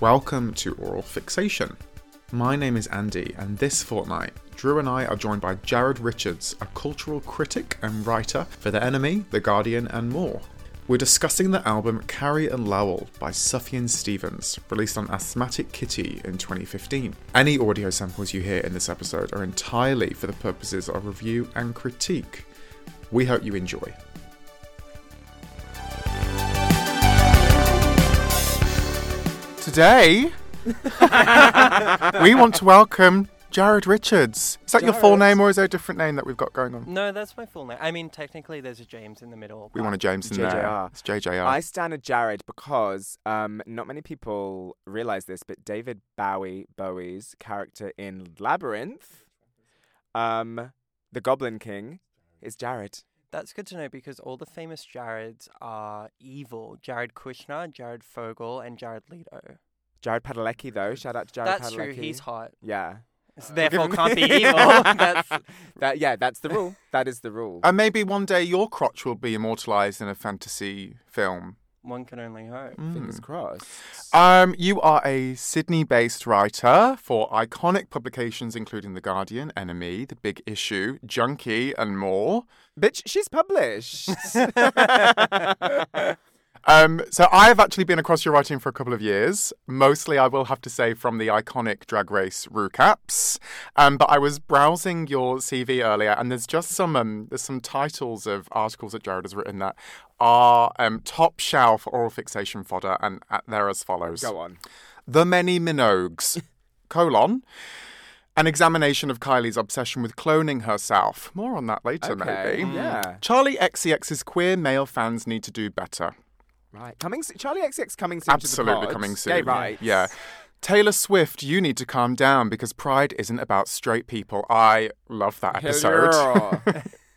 Welcome to Aural Fixation. My name is Andy, and this fortnight, Drew and I are joined by Jared Richards, a cultural critic and writer for The NME, The Guardian, and more. We're discussing the album Carrie and Lowell by Sufjan Stevens, released on Asthmatic Kitty in 2015. Any audio samples you hear in this episode are entirely for the purposes of review and critique. We hope you enjoy. Today, we want to welcome Jared Richards. Is that your full Jared. name or is there a different name that we've got going on? No, that's my full name. I mean, technically, there's a James in the middle. We but- want a James in there. JJR. It's JJR. I stand a Jared because um, not many people realize this, but David Bowie, Bowie's character in Labyrinth, um, the Goblin King, is Jared. That's good to know because all the famous Jareds are evil. Jared Kushner, Jared Fogle, and Jared Leto. Jared Padalecki, though. Shout out to Jared that's Padalecki. true. He's hot. Yeah. So therefore, can't be evil. that's That, yeah, that's the rule. That is the rule. and maybe one day your crotch will be immortalized in a fantasy film. one can only hope. Fingers Mm. crossed. Um, you are a Sydney-based writer for iconic publications including The Guardian, NME, The Big Issue, Junkee, and more. Bitch, she's published. Um, so I have actually been across your writing for a couple of years. Mostly, I will have to say, from the iconic Drag Race recaps. Um, but I was browsing your CV earlier, and there's just some um, there's some titles of articles that Jared has written that are um, top shelf for Aural Fixation fodder, and uh, they're as follows: Go on. The Many Minogues, colon. An examination of Kylie's obsession with cloning herself. More on that later, Okay. maybe. Mm. Yeah. Charli XCX's queer male fans need to do better. Right. Coming Charli XX coming soon to the Absolutely coming soon. Gay rights. Yeah. Taylor Swift, you need to calm down because Pride isn't about straight people. I love that episode.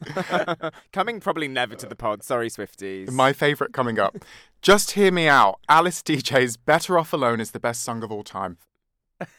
Coming probably never to the pod. Sorry, Swifties. My favourite coming up. Just hear me out. Alice Deejay's Better Off Alone is the best song of all time.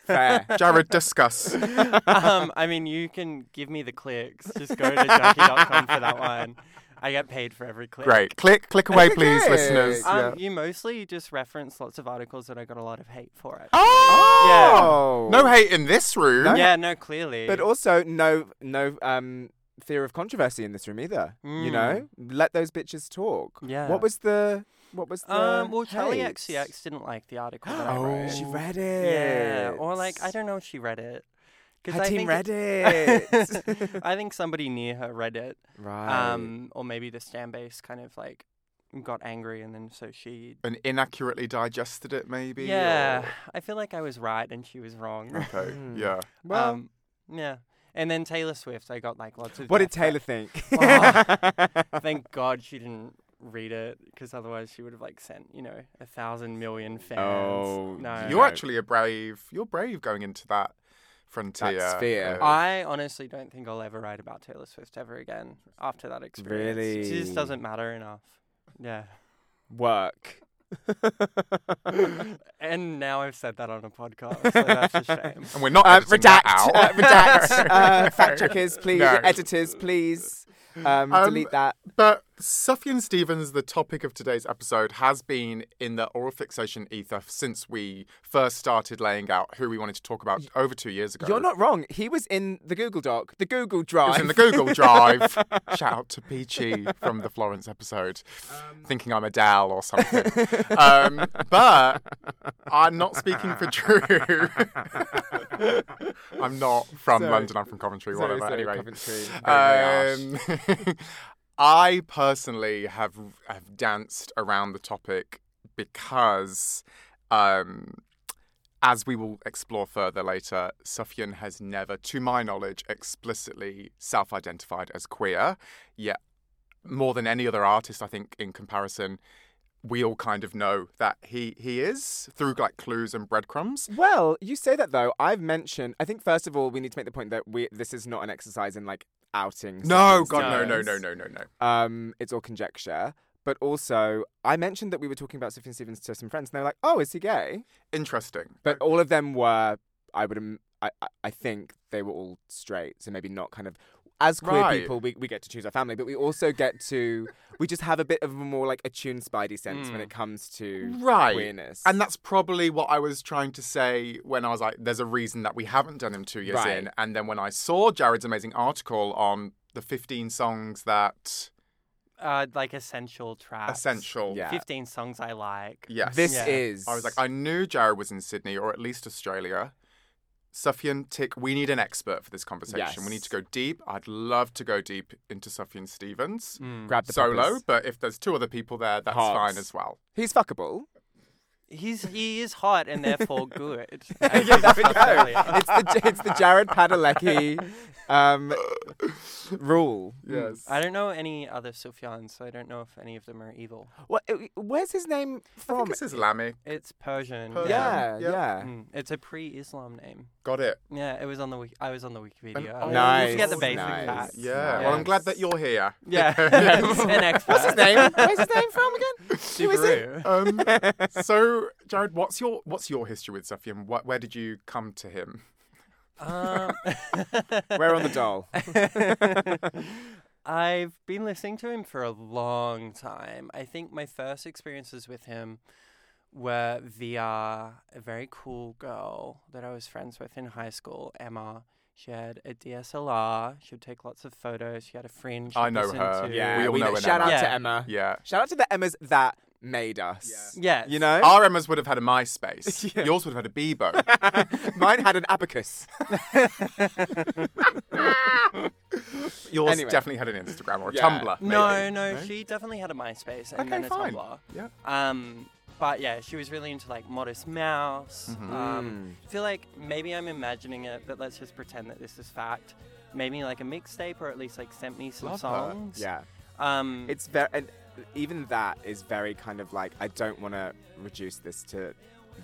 Fair. Jared, discuss. um, I mean, you can give me the clicks. Just go to junkee.com for that one. I get paid for every click. Great. Click, click away, please, Okay. listeners. Um, Yeah. You mostly just reference lots of articles that I got a lot of hate for. It. Oh. Yeah. No hate in this room. No. Yeah, no, clearly. But also no no um fear of controversy in this room either. You know? Let those bitches talk. Yeah. What was the what was the Um, well, Charli hate? XCX didn't like the article that I Oh. wrote. She read it. Yeah, or like I don't know if she read it. Her I team think read it- it. I think somebody near her read it. right. Um, or maybe the stand base kind of like got angry, and then so she. And inaccurately digested it, maybe? Yeah, I feel like I was right and she was wrong. Okay. Hmm. Yeah. well, um, yeah. And then Taylor Swift, I got like lots of. what did Taylor threats. think? Oh. Thank God she didn't read it, because otherwise she would have like sent you know a thousand million fans. Oh, no. You're No. actually a brave. You're brave going into that frontier. That sphere. of- I honestly don't think I'll ever write about Taylor Swift ever again after that experience. She Really? just doesn't matter enough. Yeah. Work. and now I've said that on a podcast, so that's a shame. and we're not Uh, redact, that out. uh, redact, uh, fact checkers, please, No. editors, please, um, Um, delete that. But Sufjan Stevens, the topic of today's episode, has been in the Aural Fixation ether since we first started laying out who we wanted to talk about over two years ago. You're not wrong. He was in the Google Doc, the Google It Drive. was in the Google Drive. Shout out to Peachy from the Florence episode, thinking I'm Adele or something. Um, but I'm not speaking for Drew. I'm not from Sorry. London. I'm from Coventry. Sorry, whatever. sorry, anyway, Coventry. Very, very um, I personally have have danced around the topic because, um, as we will explore further later, Sufjan has never, to my knowledge, explicitly self-identified as queer. Yet, more than any other artist, I think, in comparison, we all kind of know that he he is through like clues and breadcrumbs. Well, you say that though. I've mentioned. I think first of all, we need to make the point that we this is not an exercise in like outing. No, God, no, no, no, no, no, no. Um, it's all conjecture. But also, I mentioned that we were talking about Sufjan Stevens to some friends, and they were like, "Oh, is he gay?" Interesting. But all of them were, I would, I, I- I think they were all straight, so maybe not kind of as queer Right. people, we, we get to choose our family, but we also get to we just have a bit of a more like attuned spidey sense when Mm. it comes to Right. queerness. And that's probably what I was trying to say when I was like, there's a reason that we haven't done him two years Right. in. And then when I saw Jared's amazing article on the 15 songs that Uh, like essential tracks. essential. Yeah. 15 songs I like. Yes. this Yeah. is I was like, I knew Jared was in Sydney or at least Australia. Sufjan, Tick, we need an expert for this conversation. We need to go deep. I'd love to go deep into Sufjan Stevens Mm. grab the solo, poppers. but if there's two other people there, that's Hogs. fine as well. He's fuckable. He's he is hot and therefore good. yeah, there we go. It's the it's the Jared Padalecki um, rule. Yes. I don't know any other Sufjans, so I don't know if any of them are evil. What? uh, Where's his name I from? think it's Islamic. It's Persian. Persian. yeah, Yeah. yeah. Mm, it's a pre-Islam name. Got it. Yeah, it was on the wiki- I was on the Wikipedia. oh, I Nice, forget the basic nice. facts. Yeah. Well, I'm glad that you're here. Yeah, because- an expert. What's his name? Where's his name from again? Who is it? Subaru. um, so, Jared, what's your what's your history with Sufjan? What, where did you come to him? Um, We're on the doll. I've been listening to him for a long time. I think my first experiences with him were via a very cool girl that I was friends with in high school, Emma. She had a DSLR. She would take lots of photos. She had a friend. I know her. to. Yeah, We all know know. Shout Emma. out to Emma. Yeah. Shout out to the Emmas that made us. Yes. You know? Our Emmas would have had a MySpace. Yeah. Yours would have had a Bebo. Mine had an abacus. Yours Anyway. definitely had an Instagram or a Yeah. Tumblr. No, maybe. no, she definitely had a MySpace and Okay, then a fine. Tumblr. Yeah. Um, but yeah, she was really into like Modest Mouse. Mhm. Um, I feel like maybe I'm imagining it, but let's just pretend that this is fact. Maybe like a mixtape, or at least like sent me some Love her. songs. Yeah. Um, It's very, and even that is very kind of like, I don't want to reduce this to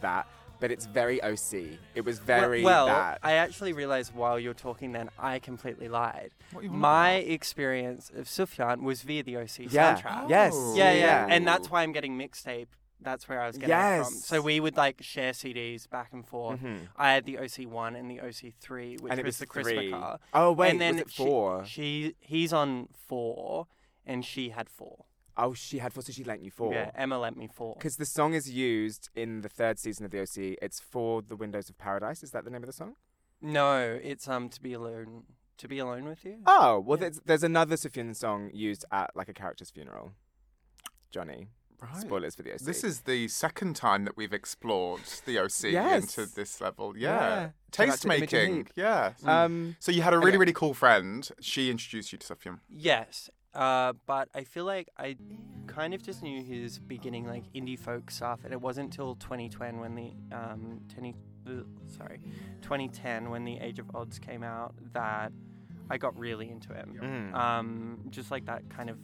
that, but it's very OC. It was very well. that. I actually realized while you're talking, then I completely lied. What you? My experience of Sufjan was via the OC yeah. soundtrack. Yes. Oh. Yeah, yeah, yeah. and that's why I'm getting mixtape. That's where I was getting it from. So we would like share CDs back and forth. Mhm. I had the OC one and the OC three, which was, was the Chris three. McCarr. Oh, wait, and then was it she- four? She, he's on four, and she had four. oh, she had four, so she lent you four. Yeah, Emma lent me four. Because the song is used in the third season of the OC. It's for the Windows of Paradise. Is that the name of the song? No, it's um to be alone, to be alone with you. Oh, well, Yeah. there's, there's another Sufjan song used at like a character's funeral. Johnny. Right. Spoilers for the OC. This is the second time that we've explored the OC Yes. into this level. Yeah. Yeah. Taste making. Yeah. Um, So you had a really, Okay. really cool friend. She introduced you to Sufjan. Yes, uh, but I feel like I kind of just knew his beginning like indie folk stuff, and it wasn't until 2010 when the um 10, uh, sorry 2010 when the Age of Adz came out that I got really into him. mm. Um, just like that kind of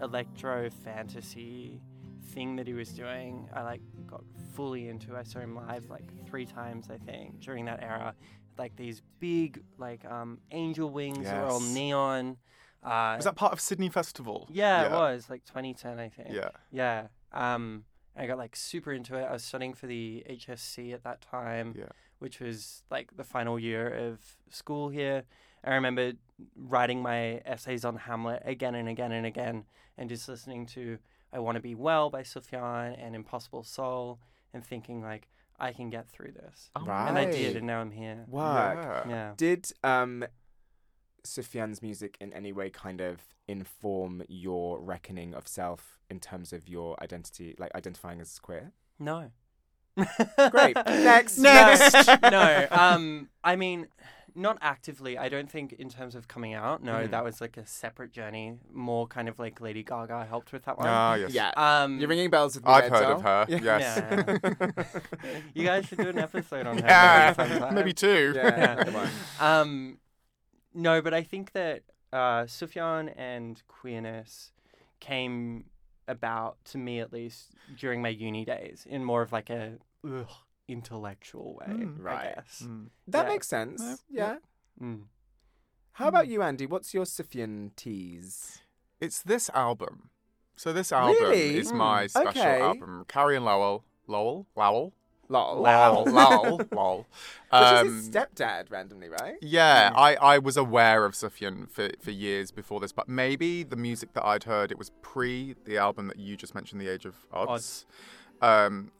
electro fantasy thing that he was doing, I like got fully into. I saw him live like three times, I think, during that era. Like these big like um angel wings that were all neon. Uh, Was that part of Sydney Festival? yeah, it was like 2010, I think. Yeah. Yeah. Um, I got like super into it. I was studying for the HSC at that time, Yeah. which was like the final year of school here. I remember writing my essays on Hamlet again and again and again, and just listening to "I Want to Be Well" by Sufjan and "Impossible Soul," and thinking like I can get through this, Oh, and I did, and now I'm here. Work. Yeah. Yeah. Did um, Sufjan's music in any way kind of inform your reckoning of self in terms of your identity, like identifying as queer? No. Great. Next. Next. no. Um. I mean, not actively. I don't think in terms of coming out. No, Mhm. that was like a separate journey. More kind of like Lady Gaga helped with that one. Ah, yes. Yeah. um. You're ringing bells with me I've heard of her. Yeah. Yes. you guys should do an episode on her. yeah. maybe. Maybe two. Yeah, Yeah. Um, no, but I think that uh, Sufjan and queerness came about to me at least during my uni days in more of like a ugh, intellectual way, Mm. I Right. guess. Mm. That Yeah. makes sense. Yeah. Yeah. Mm. How about you, Andy? What's your Sufjan tease? It's this album. So this album Really? is my Mm, special okay. album. Carrie and Lowell. Lowell? Lowell? Lol. Lol. lol, lol. Which Um, is his stepdad randomly, right? Yeah, I, I was aware of Sufjan for, for years before this, but maybe the music that I'd heard, it was pre the album that you just mentioned, The Age of Adz. Um,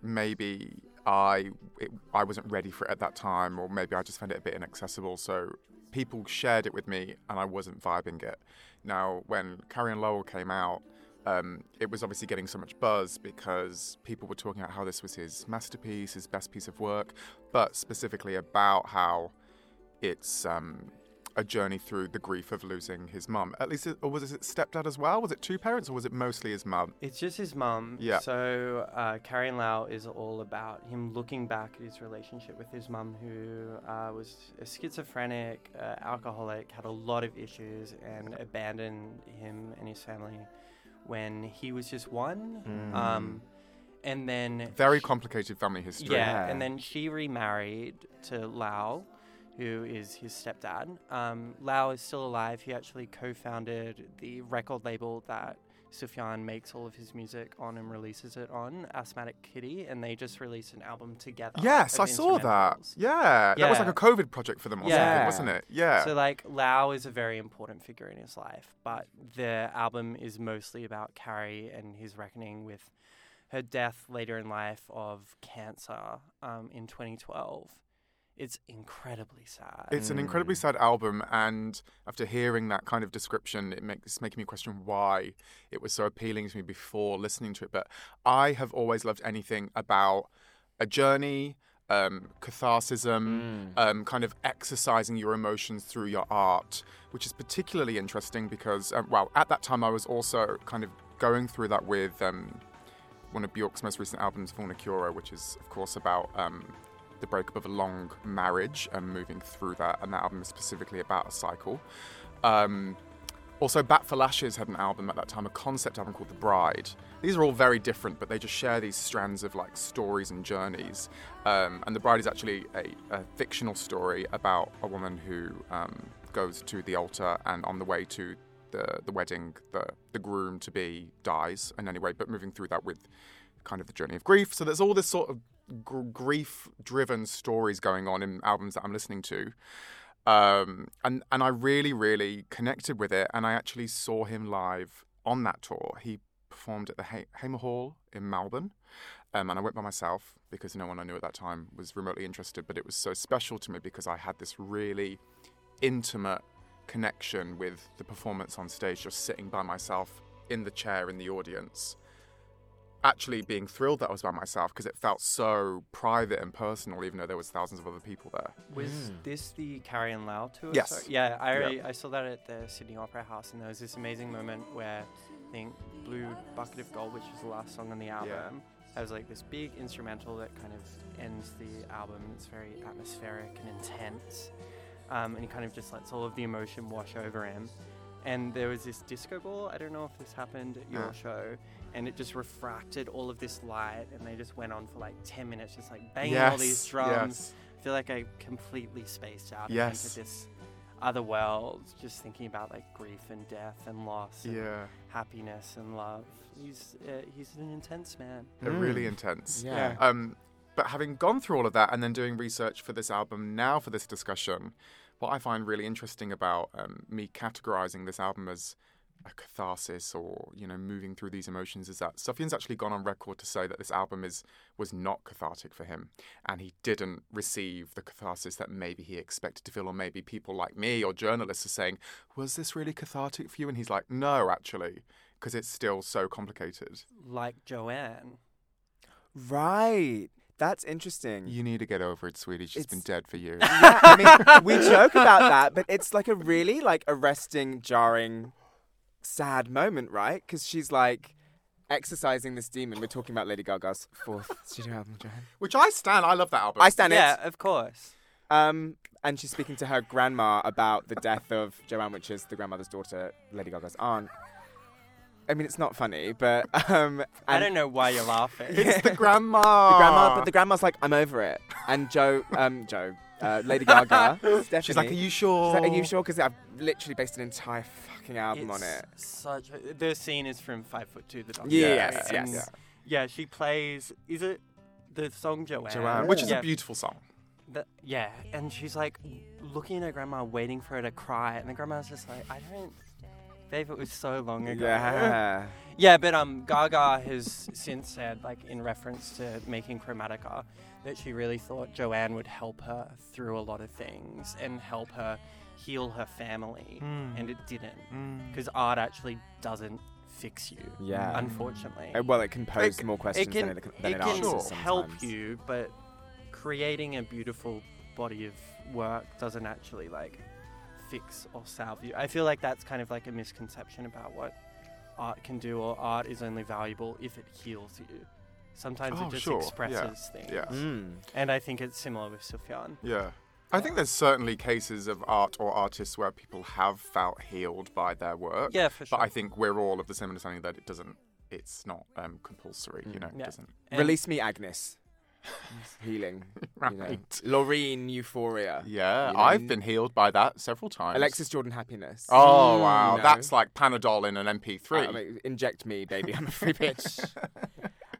maybe I it, I wasn't ready for it at that time, or maybe I just found it a bit inaccessible. So people shared it with me, and I wasn't vibing it. Now, when Carrie and Lowell came out, um, it was obviously getting so much buzz because people were talking about how this was his masterpiece, his best piece of work, but specifically about how it's um, a journey through the grief of losing his mum. At least, it, or was it his stepdad as well? Was it two parents, or was it mostly his mum? It's just his mum. Yeah. So uh, Carrie and Lowell is all about him looking back at his relationship with his mum, who uh, was a schizophrenic, uh, alcoholic, had a lot of issues, and abandoned him and his family when he was just one. Mm. Um, and then Very sh- complicated family history. yeah, Yeah. and then she remarried to Lowell, who is his stepdad. Um, Lowell is still alive. He actually co-founded the record label that Sufjan makes all of his music on and releases it on, Asthmatic Kitty, and they just released an album together. Yes, I saw that. instrumentals. Yeah, that was like a COVID project for them or Yeah. something, wasn't it? Yeah. So like Lowell is a very important figure in his life, but the album is mostly about Carrie and his reckoning with her death later in life of cancer um, in 2012. It's incredibly sad. It's an incredibly sad album, and after hearing that kind of description, it makes it's making me question why it was so appealing to me before listening to it. But I have always loved anything about a journey, um, catharsism, um, kind of exercising your emotions through your art, which is particularly interesting because, um, well, at that time I was also kind of going through that with um, one of Bjork's most recent albums, Vulnicura, which is, of course, about um, the breakup of a long marriage and moving through that. And that album is specifically about a cycle. Um, also, Bat for Lashes had an album at that time, a concept album called The Bride. These are all very different, but they just share these strands of like stories and journeys. Um, and The Bride is actually a, a fictional story about a woman who um, goes to the altar and on the way to the, the wedding, the, the groom to be dies. And anyway, but moving through that with kind of the journey of grief. So there's all this sort of gr- grief driven stories going on in albums that I'm listening to. Um, and, and I really, really connected with it. And I actually saw him live on that tour. He performed at the ha- Hamer Hall in Melbourne. Um, and I went by myself because no one I knew at that time was remotely interested. But it was so special to me because I had this really intimate connection with the performance on stage, just sitting by myself in the chair in the audience actually being thrilled that I was by myself because it felt so private and personal, even though there was thousands of other people there. Was this the Carrie and Lowell tour? Yes. Sorry. Yeah, I Yeah. already, I saw that at the Sydney Opera House, and there was this amazing moment where I think Blue Bucket of Gold, which was the last song on the album, has like this big instrumental that kind of ends the album. It's very atmospheric and intense, um, and he kind of just lets all of the emotion wash over him. And there was this disco ball. I don't know if this happened at your Yeah. show, and it just refracted all of this light, and they just went on for like ten minutes, just like banging all these drums. yes. I feel like I completely spaced out Yes. into this other world, just thinking about like grief and death and loss and Yeah, happiness and love. He's uh, he's an intense man. they're really intense. Yeah. Um, but having gone through all of that and then doing research for this album now for this discussion, what I find really interesting about um, me categorizing this album as a catharsis or you know moving through these emotions is that Sufjan's actually gone on record to say that this album is was not cathartic for him and he didn't receive the catharsis that maybe he expected to feel or maybe people like me or journalists are saying was this really cathartic for you and he's like no actually because it's still so complicated Like Joanne. Right. That's interesting. you need to get over it sweetie she's been dead for years yeah, I mean, we joke about that, but it's like a really like arresting, jarring, sad moment, right? Because she's like exercising this demon. We're talking about Lady Gaga's fourth studio album, Joanne. which I stand I love that album I stand yeah, it. of course. Um, and she's speaking to her grandma about the death of Joanne, which is the grandmother's daughter, Lady Gaga's aunt. I mean, it's not funny, but um, I don't know why you're laughing. It's the grandma. the grandma, but the grandma's like, I'm over it. And Joe, um, Joe, uh, Lady Gaga, Stephanie, She's like, "Are you sure?" she's like, Are you sure? Because I've literally based an entire fucking album on it. Such a, the scene is from Five Foot Two, the Yes, documentary, yes. and Yeah. yeah, she plays. Is it the song Joanne. Joanne, which is yeah, a beautiful song. the- yeah, and she's like looking at her grandma, waiting for her to cry, and the grandma's just like, I don't. It was so long ago. Yeah. Yeah, but um, Gaga has since said, like in reference to making Chromatica, that she really thought Joanne would help her through a lot of things and help her heal her family, Hmm. and it didn't, because art actually doesn't fix you. Yeah. unfortunately, Uh, well, it can pose It- more questions it can than it, than it it can help you, but creating a beautiful body of work doesn't actually like fix or salve you. I feel like that's kind of like a misconception about what art can do, or art is only valuable if it heals you. Sometimes Oh, it just sure, yeah, expresses things. yeah. Mm. And I think it's similar with Sufjan. Yeah. I think there's certainly cases of art or artists where people have felt healed by their work. Yeah, for sure. But I think we're all of the same understanding that it doesn't, it's not um, compulsory, you know, it doesn't. And- Release me, Agnes. Healing. You know. Right. Loreen, Euphoria. Yeah, You know, I've been healed by that several times. Alexis Jordan, Happiness. Oh, wow. you know. That's like Panadol in an MP3. I mean, inject me, baby. I'm a free bitch.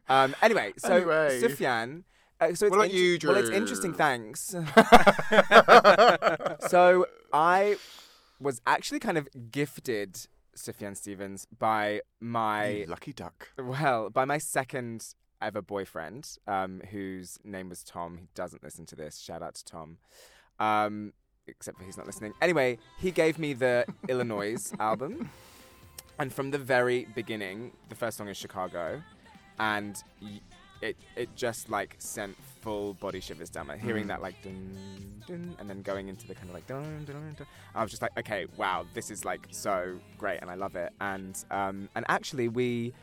um, anyway, so Anyway. Sufjan. Uh, so it's What about you, Well, it's interesting. Thanks. so I was actually kind of gifted Sufjan Stevens by my You lucky duck. well, by my second ever boyfriend, um, whose name was Tom. He doesn't listen to this. Shout out to Tom. Um, except for he's not listening. Anyway, he gave me the Illinois album. And from the very beginning, the first song is Chicago. And it it just like sent full body shivers down my hearing Mm. that like dun dun and then going into the kind of like dun dun dun, dun. I was just like, okay, wow, this is like so great and I love it. And um and actually we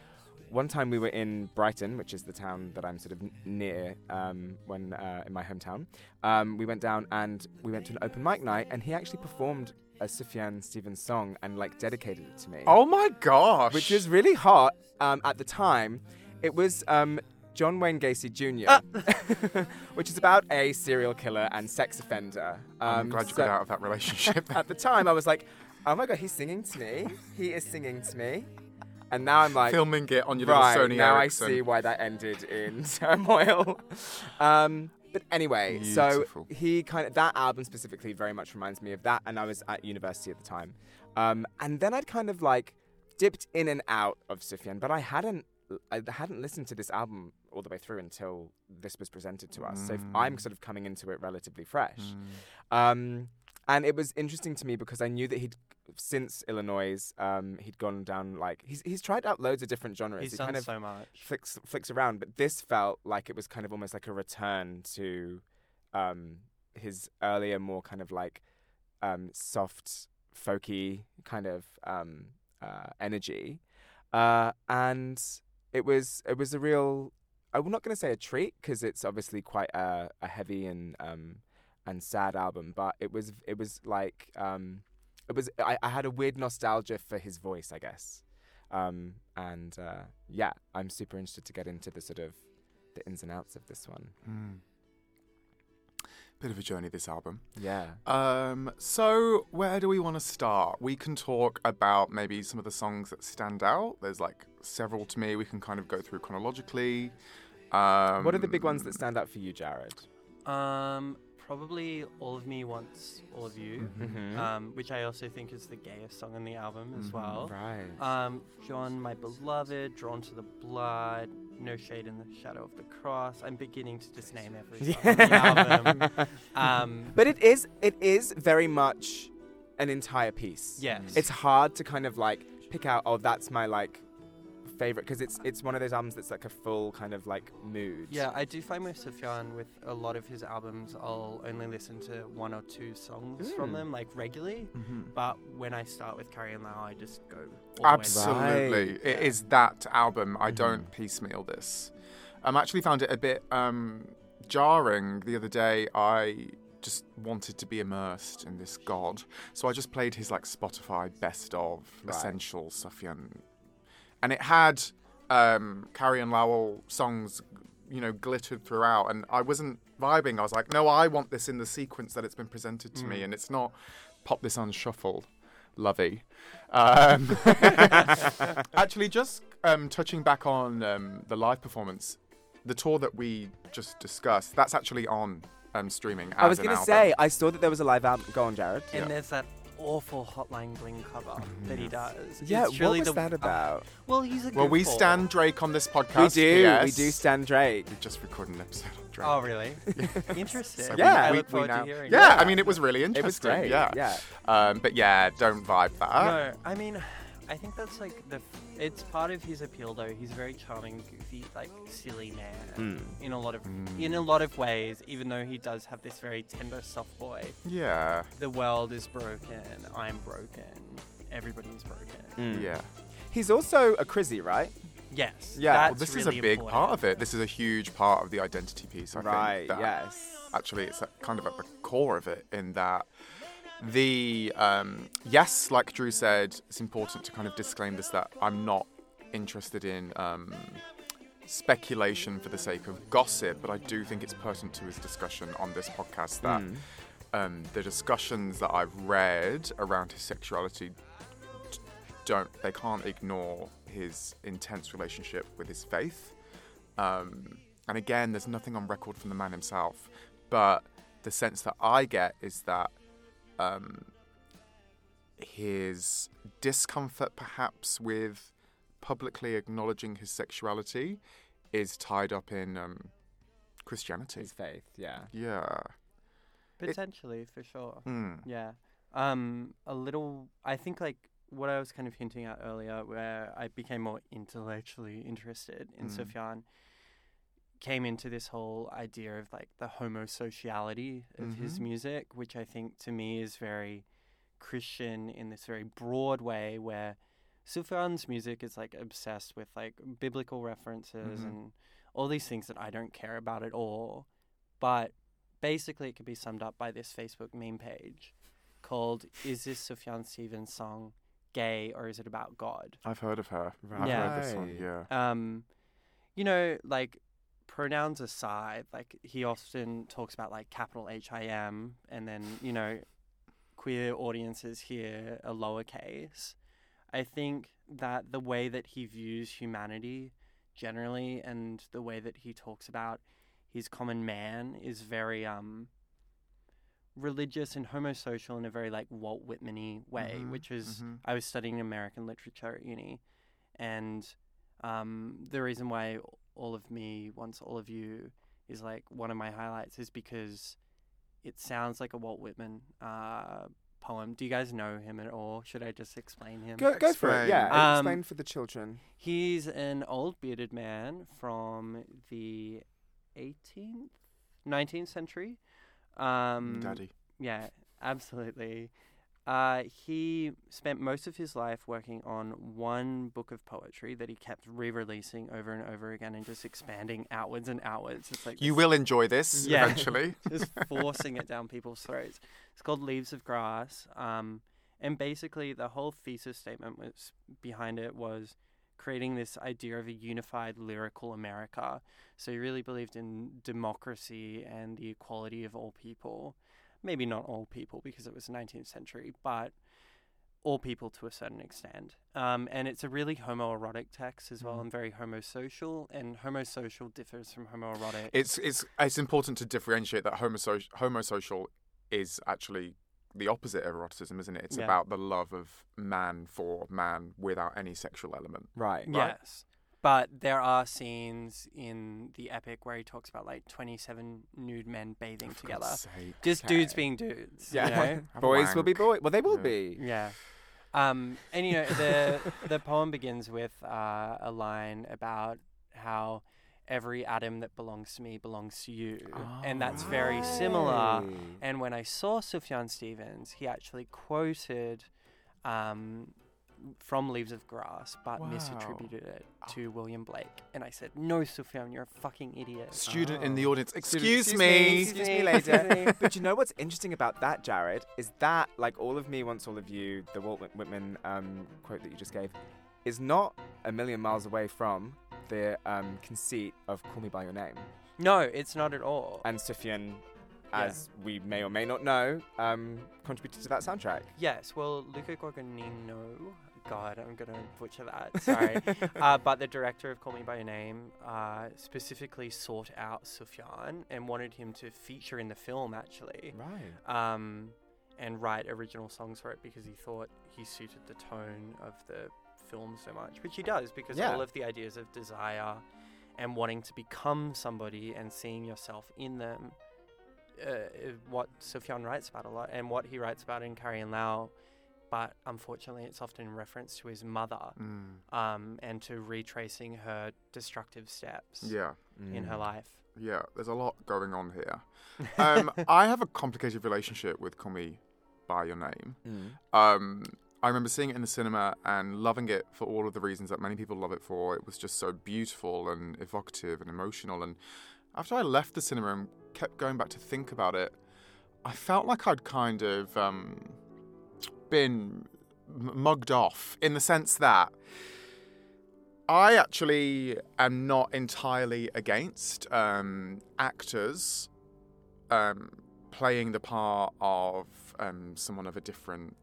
one time we were in Brighton, which is the town that I'm sort of n- near um, when uh, in my hometown. Um, we went down and we went to an open mic night, and he actually performed a Sufjan Stevens song and like dedicated it to me, Oh my gosh. which was really hot um, at the time. It was um, John Wayne Gacy Jr., which is about a serial killer and sex offender. I'm Um, glad you so- got out of that relationship. at the time, I was like, "Oh my god, he's singing to me! He is singing to me!" And now I'm like, Filming it on your right little Sony now Ericsson. I see why that ended in turmoil. um, but anyway, so he kind of that album specifically very much reminds me of that, and I was at university at the time. Um, and then I'd kind of like dipped in and out of Sufjan, but I hadn't I hadn't listened to this album all the way through until this was presented to us. So I'm sort of coming into it relatively fresh. Mm. Um, and it was interesting to me because I knew that he'd since Illinois, um, he'd gone down like he's he's tried out loads of different genres. He's he done kind of so much. flicks flicks around, but this felt like it was kind of almost like a return to um, his earlier, more kind of like um, soft, folky kind of um, uh, energy, uh, and it was it was a real. I'm not going to say a treat because it's obviously quite a, a heavy and um, and sad album, but it was it was like um, it was I, I had a weird nostalgia for his voice, I guess. Um, and uh, yeah, I'm super interested to get into the sort of the ins and outs of this one. Mm. Bit of a journey, this album. Yeah. Um, so where do we want to start? We can talk about maybe some of the songs that stand out. There's like several to me. We can kind of go through chronologically. Um, what are the big ones that stand out for you, Jared? Um, probably All of Me Wants All of You, Mm-hmm. um, which I also think is the gayest song on the album as Mhm. well. right. Um, John, My Beloved, Drawn to the Blood, No Shade in the Shadow of the Cross. I'm beginning to just name every song on the album. Um, but it is it is very much an entire piece. yes. It's hard to kind of like pick out. Oh, that's my like favorite because it's it's one of those albums that's like a full kind of like mood. Yeah, I do find with Sufjan, with a lot of his albums, I'll only listen to one or two songs from Mm. them, like regularly. Mhm. But when I start with Carrie and Lowell, I just go all the way through. Absolutely. Right. It is that album. I Mhm. don't piecemeal this. Um, I actually found it a bit um, jarring the other day. I just wanted to be immersed in this god. So I just played his like Spotify best of Right. essential Sufjan. And it had um, Carrie and Lowell songs, you know, glittered throughout. And I wasn't vibing. I was like, no, I want this in the sequence that it's been presented to me. Mm. And it's not pop this on shuffle. Lovey. Um, actually, just um, touching back on um, the live performance, the tour that we just discussed, that's actually on um, streaming. I was going gonna to say, I saw that there was a live album. Go on, Jared. And Yeah. there's that awful Hotline Bling cover that he does. Yeah, it's really what was the, that about? well, he's a Well, we goofball. stand Drake on this podcast. we podcast. do, we PS. do stand Drake. We just recorded an episode on Drake. Oh, really? Interesting. So Yeah. I we, look we forward now, to hearing yeah, it. I mean, it was really It was interesting. great. Yeah. yeah. Um, but yeah, don't vibe that. No, I mean, I think that's like the. f- It's part of his appeal, though. He's a very charming, goofy, like silly man Mm. in a lot of Mm. in a lot of ways. Even though he does have this very tender, soft boy. Yeah. The world is broken. I'm broken. Everybody's broken. Mm. Yeah. He's also a Crizzy, right? Yes. Yeah, Well, this really is a big important. part of it. This is a huge part of the identity piece. I right. think. that Yes. Actually, it's at- kind of at the core of it in that the um, yes, like Drew said, it's important to kind of disclaim this that I'm not interested in um, speculation for the sake of gossip, but I do think it's pertinent to his discussion on this podcast that Mm. um, the discussions that I've read around his sexuality don't they can't ignore his intense relationship with his faith. Um, and again, there's nothing on record from the man himself, but the sense that I get is that um, his discomfort, perhaps, with publicly acknowledging his sexuality, is tied up in um, Christianity. His faith. Yeah. Yeah. Potentially, for sure. Mm. Yeah. Um, a little. I think like what I was kind of hinting at earlier, where I became more intellectually interested in Mm. Sufjan, came into this whole idea of like the homosociality of his Mhm. music, which I think to me is very Christian in this very broad way, where Sufjan's music is like obsessed with like biblical references Mhm. and all these things that I don't care about at all. But basically, it could be summed up by this Facebook meme page called "Is this Sufjan Stevens song gay or is it about God?" I've heard of her. I've Yeah. heard this one. Right. Yeah. Um, you know, like pronouns aside, like he often talks about like capital H I M, and then you know, queer audiences hear a lowercase. I think that the way that he views humanity generally, and the way that he talks about his common man, is very um religious and homosocial in a very like Walt Whitman-y way, Mhm, which is mhm. I was studying American literature at uni, and um, the reason why all of me wants all of you is like one of my highlights is because it sounds like a Walt Whitman uh, poem. Do you guys know him at all? Should I just explain him? Go, go for it. Yeah. Um, explain for the children. He's an old bearded man from the 18th, 19th century. Um, Daddy. Yeah, absolutely. Uh, he spent most of his life working on one book of poetry that he kept re-releasing over and over again and just expanding outwards and outwards. It's like You this- will enjoy this Yeah. eventually. just forcing it down people's throats. It's called Leaves of Grass. Um, and basically, the whole thesis statement was behind it was creating this idea of a unified lyrical America. So he really believed in democracy and the equality of all people. Maybe not all people because it was 19th century, but all people to a certain extent. Um, and it's a really homoerotic text as well, Mm. and very homosocial. And homosocial differs from homoerotic. It's it's it's important to differentiate that homosocial homosocial is actually the opposite of eroticism, isn't it? It's Yeah. about the love of man for man without any sexual element. Right. Yes. But there are scenes in the epic where he talks about like 27 nude men bathing For together. Sake. Just dudes being dudes. Yeah. You know? Boys will be boys. Well, they will Yeah. be. yeah. Um, and you know the the poem begins with uh, a line about how every atom that belongs to me belongs to you, and that's very similar. And when I saw Sufjan Stevens, he actually quoted um, from Leaves of Grass, but Wow. misattributed it to William Blake. And I said, No, Sufjan, you're a fucking idiot. Student in the Oh. audience, Student- excuse, me. Excuse me, Excuse later. me. but you know what's interesting about that, Jared, is that, like all of me wants all of you, the Walt Whitman um, quote that you just gave, is not a million miles away from the um, conceit of Call Me By Your Name. No, it's not at all. And Sufjan, Yeah. as we may or may not know, um, contributed to that soundtrack. yes, well, Luca Guadagnino God, I'm gonna butcher that. Sorry, uh, but the director of Call Me by Your Name uh, specifically sought out Sufjan and wanted him to feature in the film, actually, Right. um, and write original songs for it because he thought he suited the tone of the film so much, which he does because Yeah. all of the ideas of desire and wanting to become somebody and seeing yourself in them. Uh, what Sufjan writes about a lot, and what he writes about in Carrie and Lowell, but unfortunately, it's often in reference to his mother Mm, um, and to retracing her destructive steps yeah, in Mm. her life. yeah. There's a lot going on here. Um, I have a complicated relationship with Call Me by Your Name. Mm. Um, I remember seeing it in the cinema and loving it for all of the reasons that many people love it for. It was just so beautiful and evocative and emotional. And after I left the cinema and kept going back to think about it, I felt like I'd kind of um, been mugged off in the sense that I actually am not entirely against um, actors um, playing the part of um, someone of a different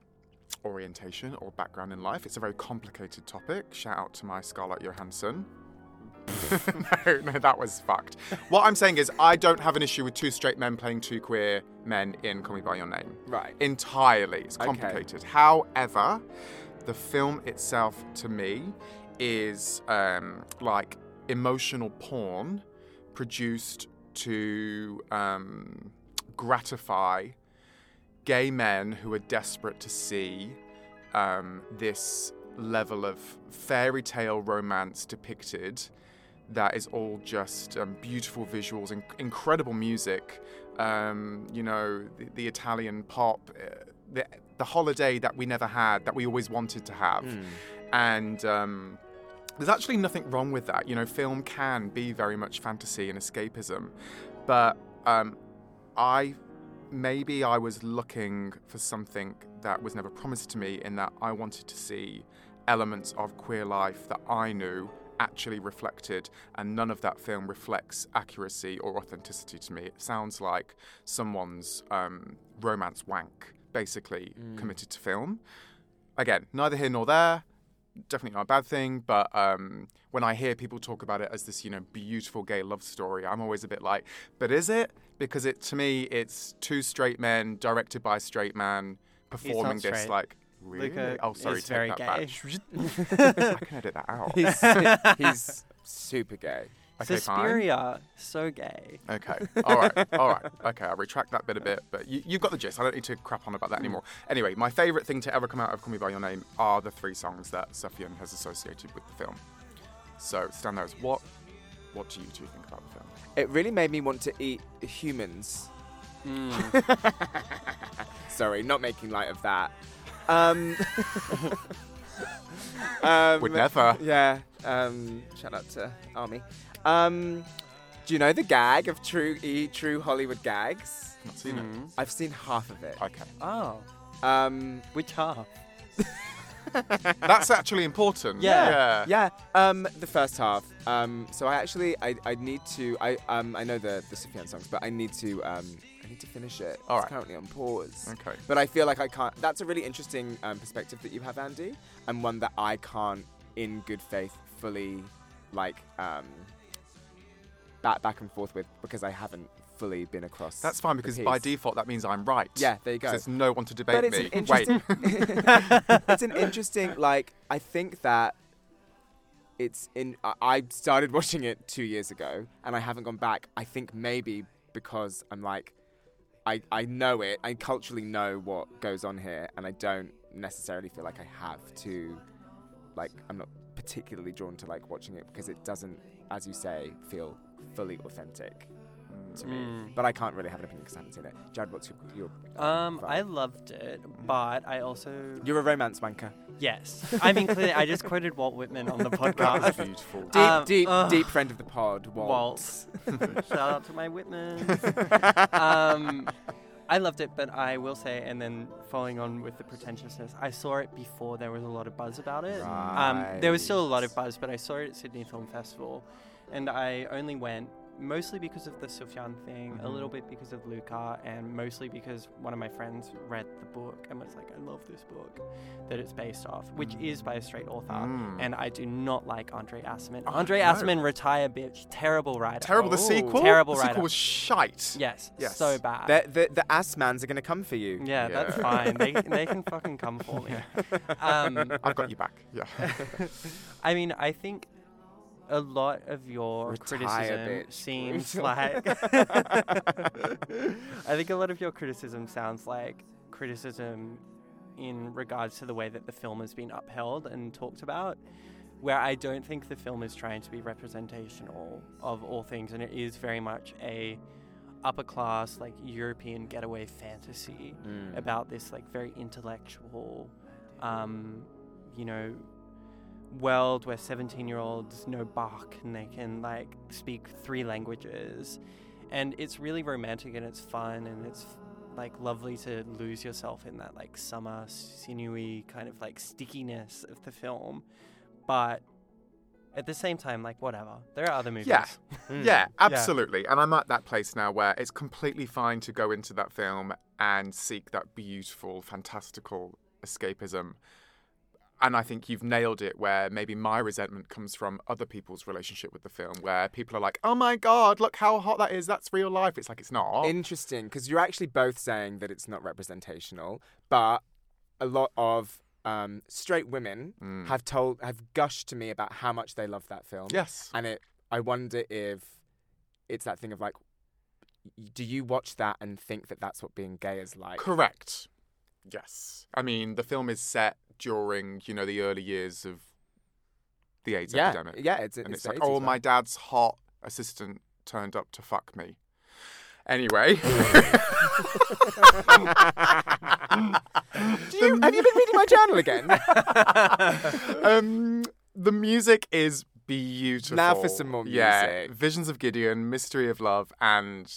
orientation or background in life. It's a very complicated topic. Shout out to my Scarlett Johansson. No, no, that was fucked. What I'm saying is, I don't have an issue with two straight men playing two queer men in Call Me By Your Name. Right. Entirely. It's Okay. complicated. However, the film itself, to me, is um, like emotional porn produced to um, gratify gay men who are desperate to see um, this level of fairy tale romance depicted that is all just um, beautiful visuals and incredible music. Um, you know, the, the Italian pop, uh, the, the holiday that we never had, that we always wanted to have. Mm. And um, there's actually nothing wrong with that. You know, film can be very much fantasy and escapism. But um, I maybe I was looking for something that was never promised to me in that I wanted to see elements of queer life that I knew actually reflected, and none of that film reflects accuracy or authenticity to me. It sounds like someone's um, romance wank, basically committed to film. Again, neither here nor there. Definitely not a bad thing, but um, when I hear people talk about it as this, you know, beautiful gay love story, I'm always a bit like, but is it? Because it to me, it's two straight men directed by a straight man performing this straight. like. Really? Luca oh, sorry. is take very that gay. back. I can edit that out. He's, he's super gay. Okay. Suspiria, so gay. Okay. All right. All right. Okay. I'll retract that bit a bit, but you, you've got the gist. I don't need to crap on about that anymore. Anyway, my favourite thing to ever come out of Call Me by Your Name are the three songs that Sufjan has associated with the film. So, Stan knows what. What do you two think about the film? It really made me want to eat humans. Mm. Sorry, not making light of that. Um, um, Would never. Yeah. Um, shout out to Armie. Um, do you know the gag of true e true Hollywood gags? Not seen Mm. I've seen half of it. it. Okay. Oh, Um, which half? That's actually important. Yeah. Yeah. yeah. Um, the first half. Um, so I actually I, I need to I um I know the the Sufjan songs, but I need to um I need to finish it. All it's right. currently on pause. Okay. But I feel like I can't. That's a really interesting um, perspective that you have, Andy, and one that I can't, in good faith, fully like um, back back and forth with because I haven't fully been across. That's fine because by default that means I'm right. Yeah, there you go. There's no one to debate But it's me. an interesting. it's an interesting. Like I think that it's in. I started watching it two years ago, and I haven't gone back. I think maybe because I'm like, I I know it. I culturally know what goes on here, and I don't necessarily feel like I have to. Like I'm not particularly drawn to like watching it because it doesn't, as you say, feel fully authentic to me. Mm. But I can't really have an opinion because I haven't seen it. Jared, what's your your Um, vibe? I loved it, but I also You're a romance wanker. Yes. I mean, clearly, I just quoted Walt Whitman on the That was podcast. beautiful. Deep, Um, deep, ugh. deep friend of the pod, Walt. Walt. Shout out to my Whitman. um, I loved it, but I will say, and then following on with the pretentiousness, I saw it before there was a lot of buzz about it. Um, there was still a lot of buzz, but I saw it at Sydney Film Festival, and I only went mostly because of the Sufjan thing, a Mhm. little bit because of Luca, and mostly because one of my friends read the book and was like, I love this book that it's based off, which is by a straight author. Mm. And I do not like Andre Aciman. Oh, Andre no. Aciman, retire bitch. Terrible writer. Terrible. The Oh, sequel. terrible The sequel was shite. Yes, Yes. so bad. The, the, the ass-mans are going to come for you. yeah, that's fine. They, they can fucking come for me. Um, I've got you back. Yeah. I mean, I think a lot of your Retire, criticism bitch. seems like. I think a lot of your criticism sounds like criticism in regards to the way that the film has been upheld and talked about. Where I don't think the film is trying to be representational of all things, and it is very much a upper class, like European getaway fantasy Mm. about this like very intellectual, um, you know, world where 17 year olds know Bach and they can like speak three languages. And it's really romantic and it's fun and it's like lovely to lose yourself in that like summer, sinewy kind of like stickiness of the film. But at the same time, like whatever. There are other movies. Yeah. Mm. Yeah, absolutely. And I'm at that place now where it's completely fine to go into that film and seek that beautiful, fantastical escapism. And I think you've nailed it where maybe my resentment comes from other people's relationship with the film, where people are like, oh my God, look how hot that is. That's real life. It's like, it's not. Interesting, because you're actually both saying that it's not representational, but a lot of um, straight women Mm. have told, have gushed to me about how much they love that film. yes. And it, I wonder if it's that thing of like, do you watch that and think that that's what being gay is like? Correct. Yes. I mean, the film is set during, you know, the early years of the AIDS yeah, epidemic. yeah, it's, and it's it's, like, oh, my dad's hot assistant turned up to fuck me. Anyway. Do you, have you been reading my journal again? um, the music is beautiful. Now for some more Yeah, music. Visions of Gideon, Mystery of Love, and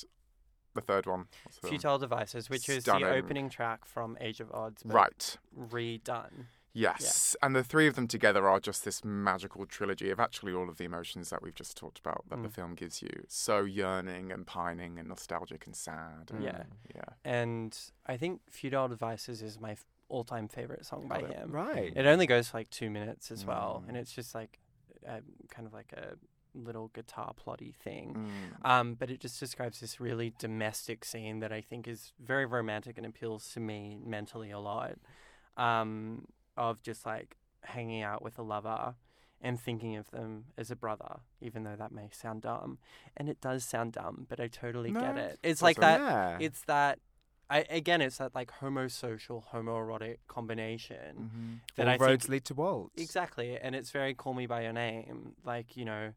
the third one. The other one? Futile Devices, which is the opening track from Age of Adz, but Right. redone. Yes, and the three of them together are just this magical trilogy of actually all of the emotions that we've just talked about that the Mm. film gives you. So yearning and pining and nostalgic and sad. and- Yeah. yeah. And I think Futile Devices is my all-time favorite song by him. right. It only goes for like two minutes as well, Mm. and it's just like a, kind of like a little guitar plotty thing. Mm. Um, but it just describes this really domestic scene that I think is very romantic and appeals to me mentally a lot. Um, of just like hanging out with a lover and thinking of them as a brother, even though that may sound dumb. And it does sound dumb, but I totally get it. It's like that. Yeah. It's that. I, again, it's that like homosocial, homoerotic combination Mhm. that All I roads think lead to Waltz. Exactly, and it's very call me by your name. Like you know,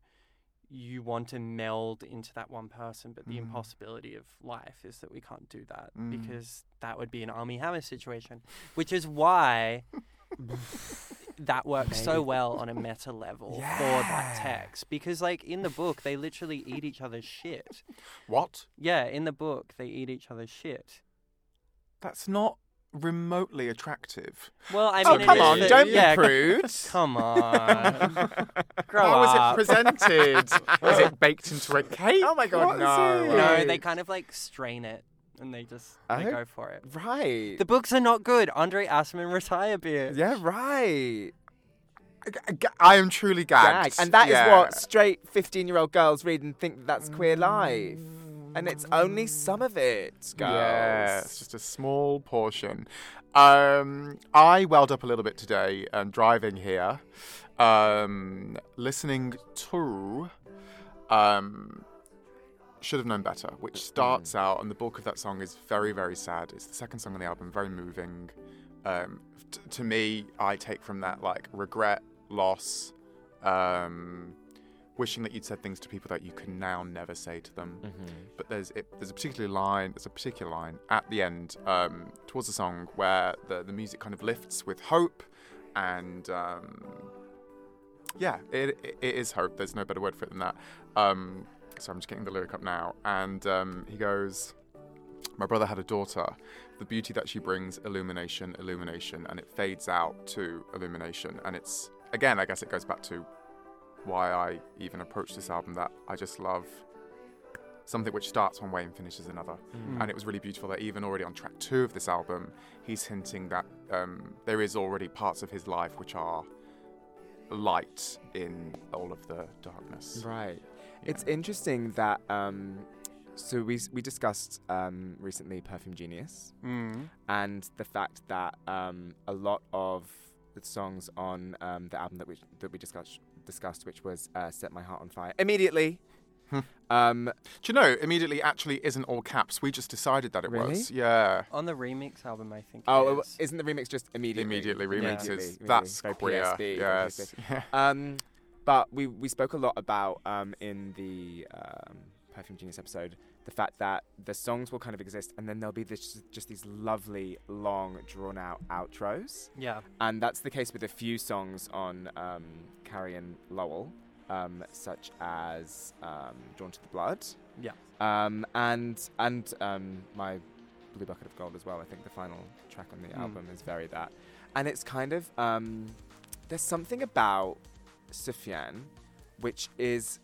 you want to meld into that one person, but the Mm. impossibility of life is that we can't do that Mm. because that would be an Armie Hammer situation, which is why that works so well on a meta level for that text. Because like in the book, they literally eat each other's shit. What? Yeah, in the book, they eat each other's shit. That's not remotely attractive. Well, I oh, mean, it come on, the- don't yeah, be prude. Come on, grow How up. is it presented? was it baked into a cake? Oh my God, What is no. No, they kind of like strain it and they just they Oh. go for it. Right. The books are not good. Andre Aciman retire bitch. yeah, right. I am truly gagged. Gag. And that is Yeah. what straight 15 year old girls read and think that that's queer life. And it's only some of it, girls. Yeah, it's just a small portion. Um, I welled up a little bit today um, driving here, um, listening to um, Should Have Known Better, which starts out, and the bulk of that song is very, very sad. It's the second song on the album, very moving. Um, t- to me, I take from that like regret, loss, um, wishing that you'd said things to people that you can now never say to them. But there's it, there's a particular line there's a particular line at the end um, towards the song where the, the music kind of lifts with hope and um, yeah it, it, it is hope. There's no better word for it than that. Um, so I'm just getting the lyric up now. And um, he goes my brother had a daughter. The beauty that she brings illumination illumination and it fades out to illumination. And it's again I guess it goes back to why I even approached this album that I just love something which starts one way and finishes another. Mm. And it was really beautiful that even already on track two of this album, he's hinting that um, there is already parts of his life which are light in all of the darkness. Right. Yeah. It's interesting that. Um, so we we discussed um, recently Perfume Genius Mm. and the fact that um, a lot of the songs on um, the album that we that we discussed discussed, which was uh, "Set My Heart on Fire," immediately. Hmm. um, Do you know, immediately actually isn't all caps. We just decided that it Really? was. Yeah. On the remix album, I think. oh, it is. isn't the remix just immediately? Immediately remixes. Immediately, That's very queer. PSP, very yes. Yeah. Um, but we we spoke a lot about um, in the um, Perfume Genius episode the fact that the songs will kind of exist and then there'll be this just these lovely long drawn out outros yeah. and that's the case with a few songs on um, Carrie and Lowell um, such as um, Drawn to the Blood Yeah. um, and and um, my Blue Bucket of Gold as well I think the final track on the Mm. album is very that and it's kind of um, there's something about Sufjan which is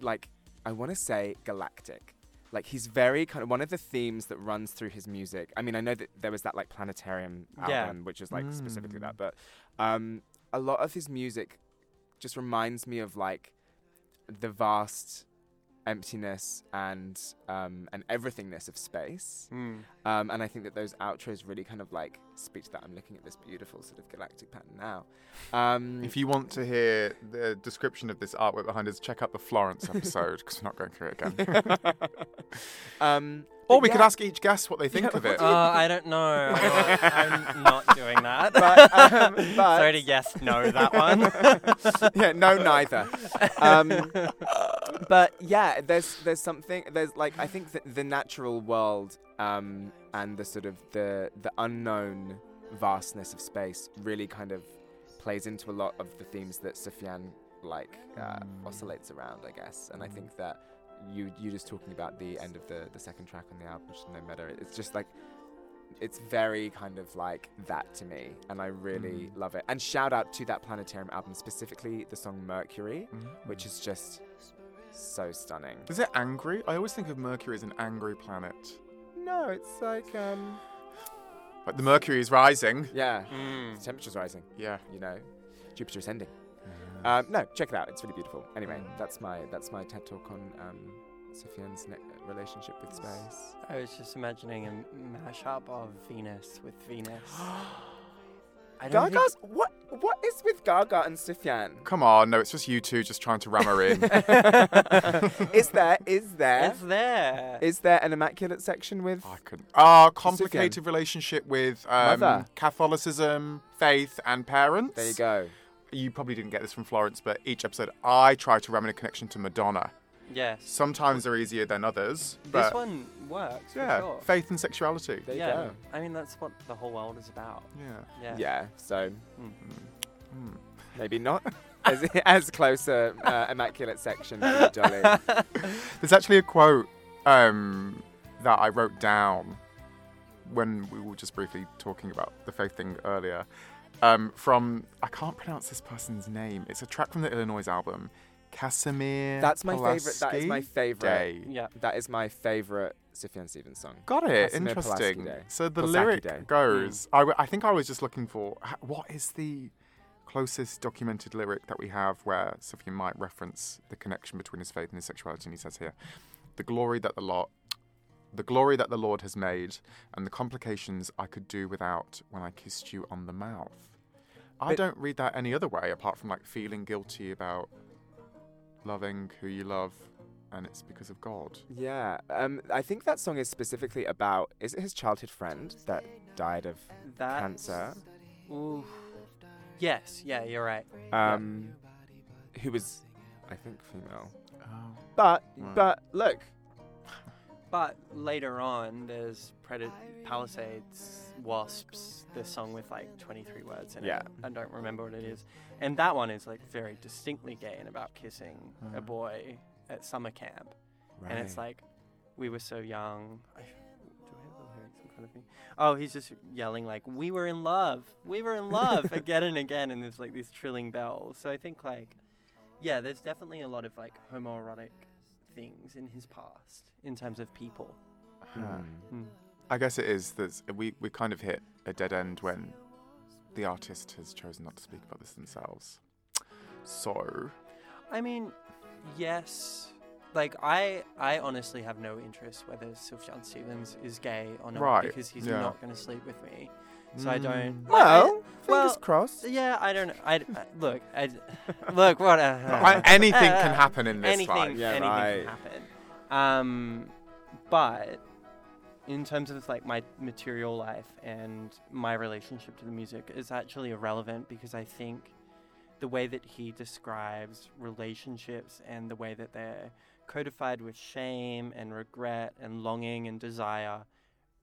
like I want to say galactic. Like he's very kind of one of the themes that runs through his music. I mean, I know that there was that like planetarium Yeah. album, which is like specifically Mm. that, but um, a lot of his music just reminds me of like the vast emptiness and um, and everythingness of space. Mm. Um, and I think that those outros really kind of like speak to that. I'm looking at this beautiful sort of galactic pattern now. Um, If you want to hear the description of this artwork behind us, check out the Florence episode because we're not going through it again. um, or but we could ask each guest what they think Yeah, of it. Uh, I don't know. I'm not doing that. But, um, but- Sorry to yes, no that one. yeah, no, neither. Um, but yeah, there's there's something there's like I think that the natural world um, and the sort of the the unknown vastness of space really kind of plays into a lot of the themes that Sufjan like uh, Mm. oscillates around, I guess. And I think that you you just talking about the end of the the second track on the album, which is No Matter, it's just like it's very kind of like that to me, and I really Mm. love it. And shout out to that Planetarium album, specifically the song Mercury, Mm. which is just so stunning. Is it angry? I always think of Mercury as an angry planet. No, it's like um, Like the Mercury is rising. yeah, Mm. the temperature's rising. Yeah. You know, Jupiter ascending. Um, no, check it out. It's really beautiful. Anyway, that's my that's my TED talk on um, Sufjan's ne- relationship with space. I was just imagining a mashup of Venus with Venus. I don't think- Gaga's what what is with Gaga and Sufjan? Come on, no, it's just you two just trying to ram her in. is there is there It's there. is there an immaculate section with I couldn't. Ah, complicated relationship with um, Mother. Catholicism, faith, and parents. There you go. You probably didn't get this from Florence, but each episode I try to ram in a connection to Madonna. Yes. Sometimes they're easier than others, This one works. For yeah, sure. faith and sexuality. There you yeah. go. I mean, that's what the whole world is about. Yeah. Yeah. Yeah, so Mm. Mm. maybe not as, as close a uh, immaculate section for Dolly. There's actually a quote um, that I wrote down when we were just briefly talking about the faith thing earlier. Um, from I can't pronounce this person's name. It's a track from the Illinois album, Casimir. That's my favorite. That is my favorite. Day. Yeah. That is my favorite Sufjan Stevens song. Got it. Casimir Interesting. Day. So the Pulaski lyric Day. goes. Mm. I, w- I think I was just looking for what is the closest documented lyric that we have where Sufjan might reference the connection between his faith and his sexuality. And he says here, "The glory that the lot." The glory that the Lord has made, and the complications I could do without when I kissed you on the mouth. I But- don't read that any other way apart from like feeling guilty about loving who you love, and it's because of God. Yeah, um, I think that song is specifically about. Is it his childhood friend that died of That's, cancer? Ooh. Yes. Yeah. You're right. Um, who was, I think, female. Oh. But Right. but look, But later on, there's Pred- Palisades, Wasps, this song with like 23 words in Yeah. it. I don't remember what it is. And that one is like very distinctly gay and about kissing a boy at summer camp. Right. And it's like, we were so young. I, do I have the lyrics in front of me? Oh, he's just yelling like, "We were in love, we were in love," again and again, and there's like these trilling bells. So I think like, yeah, there's definitely a lot of like homoerotic things in his past in terms of people. Hmm. Mm. I guess it is that we, we kind of hit a dead end when the artist has chosen not to speak about this themselves. So, I mean, yes. Like I, I honestly have no interest whether Sufjan Stevens is gay or not Right, because he's yeah. not going to sleep with me. So I don't. Mm. like, I- Well, fingers well, crossed. Yeah, I don't. I, I look. I look. What? Uh, I- anything can uh, happen in this anything, life. Yeah, anything right. can happen. Um, but in terms of like my material life and my relationship to the music is actually irrelevant because I think the way that he describes relationships and the way that they're codified with shame and regret and longing and desire,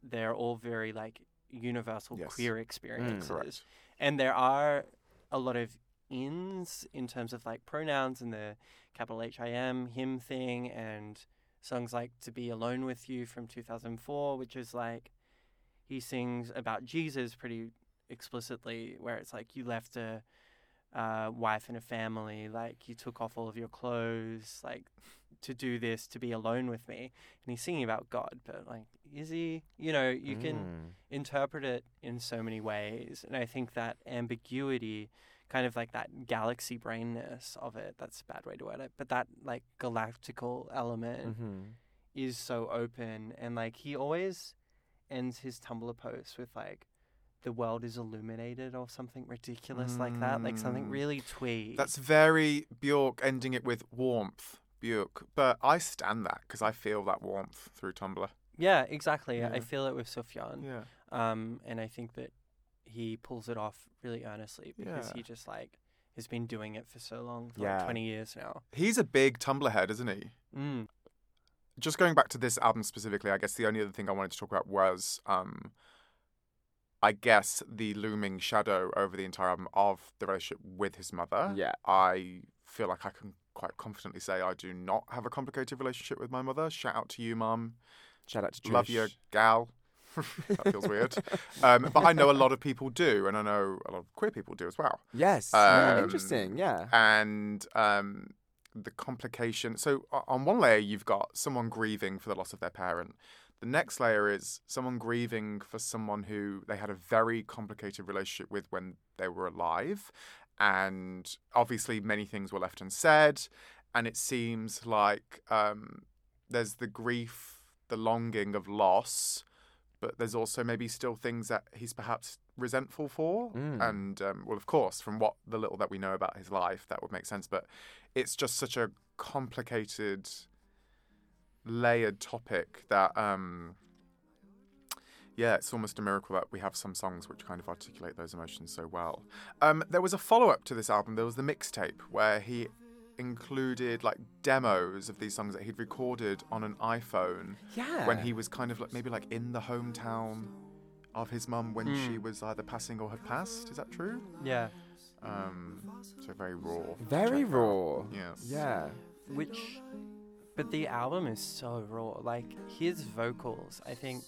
they're all very like universal Yes. queer experiences correct. and there are a lot of ins in terms of like pronouns and the capital H I M him thing and songs like To Be Alone with You from 2004 which is like he sings about Jesus pretty explicitly where it's like you left a uh, wife and a family like you took off all of your clothes like to do this to be alone with me and he's singing about God but like is he you know you can Mm. interpret it in so many ways. And I think that ambiguity, kind of like that galaxy brainness of it, that's a bad way to word it, but that like galactical element Mhm. is so open. And like he always ends his Tumblr posts with like, the world is illuminated or something ridiculous like that, like something Mm. really twee. That's very Bjork ending it with warmth. Bjork. But I stand that because I feel that warmth through Tumblr. yeah, exactly. Yeah. I feel it with Sufjan. Yeah. Um, and I think that he pulls it off really earnestly because Yeah. he just like has been doing it for so long, for Yeah. like 20 years now. He's a big Tumblr head, isn't he? Mm. Just going back to this album specifically, I guess the only other thing I wanted to talk about was, um, I guess, the looming shadow over the entire album of the relationship with his mother. Yeah. I feel like I can quite confidently say I do not have a complicated relationship with my mother. Shout out to you, mum. Shout out to Trish. Love you, gal. that feels weird. Um, but I know a lot of people do, and I know a lot of queer people do as well. Yes. Um, Interesting. Yeah. And um, the complication. So on one layer, you've got someone grieving for the loss of their parent. The next layer is someone grieving for someone who they had a very complicated relationship with when they were alive. And obviously, many things were left unsaid. And it seems like um, there's the grief, the longing of loss, but there's also maybe still things that he's perhaps resentful for. Mm. And, um, well, of course, from what the little that we know about his life, that would make sense. But it's just such a complicated, layered topic that, um, yeah, it's almost a miracle that we have some songs which kind of articulate those emotions so well. Um, there was a follow up to this album. There was the mixtape where he included like demos of these songs that he'd recorded on an iPhone Yeah. when he was kind of like maybe like in the hometown of his mum when she Mm. was either passing or had passed. Is that true? Yeah. Um, so very raw. Very Check that out. raw. Yes. Yeah. Which, but the album is so raw. Like his vocals, I think,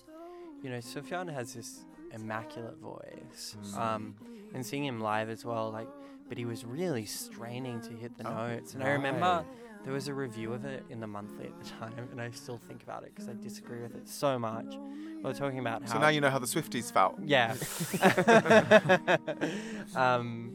you know, Sufjan has this immaculate voice. Mm. Um, and seeing him live as well, like, but he was really straining to hit the Oh, notes. And I remember there was a review of it in the monthly at the time, and I still think about it because I disagree with it so much. We are talking about how So now you know how the Swifties felt. Yeah. um,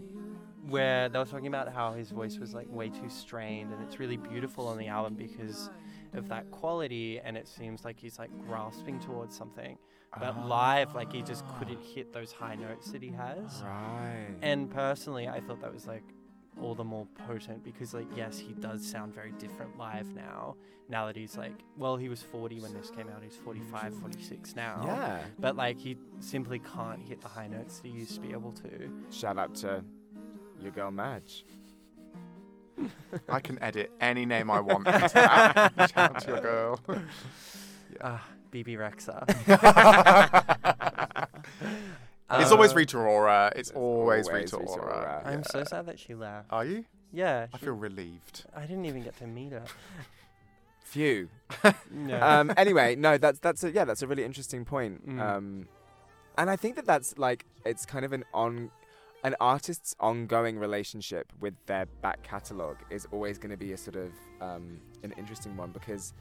where they were talking about how his voice was like way too strained, and it's really beautiful on the album because of that quality, and it seems like he's like grasping towards something. But live, like he just couldn't hit those high notes that he has. Right. And personally, I thought that was like all the more potent because, like, yes, he does sound very different live now. Now that he's like, well, he was 40 when this came out, he's 45, 46 now. yeah. But like he simply can't hit the high notes that he used to be able to. Shout out to your girl Madge. I can edit any name I want. Shout out to your girl. Ah, Bebe Rexha. it's Uh, always Rita Ora. It's, It's always, always Rita, Rita Ora. Ora. I'm so sad that she left. Are you? Yeah, I she- feel relieved. I didn't even get to meet her. Phew. Yeah. um, anyway, no, that's that's a, yeah, that's a really interesting point. Mm. Um, and I think that that's like it's kind of an on an artist's ongoing relationship with their back catalogue is always going to be a sort of um, an interesting one because,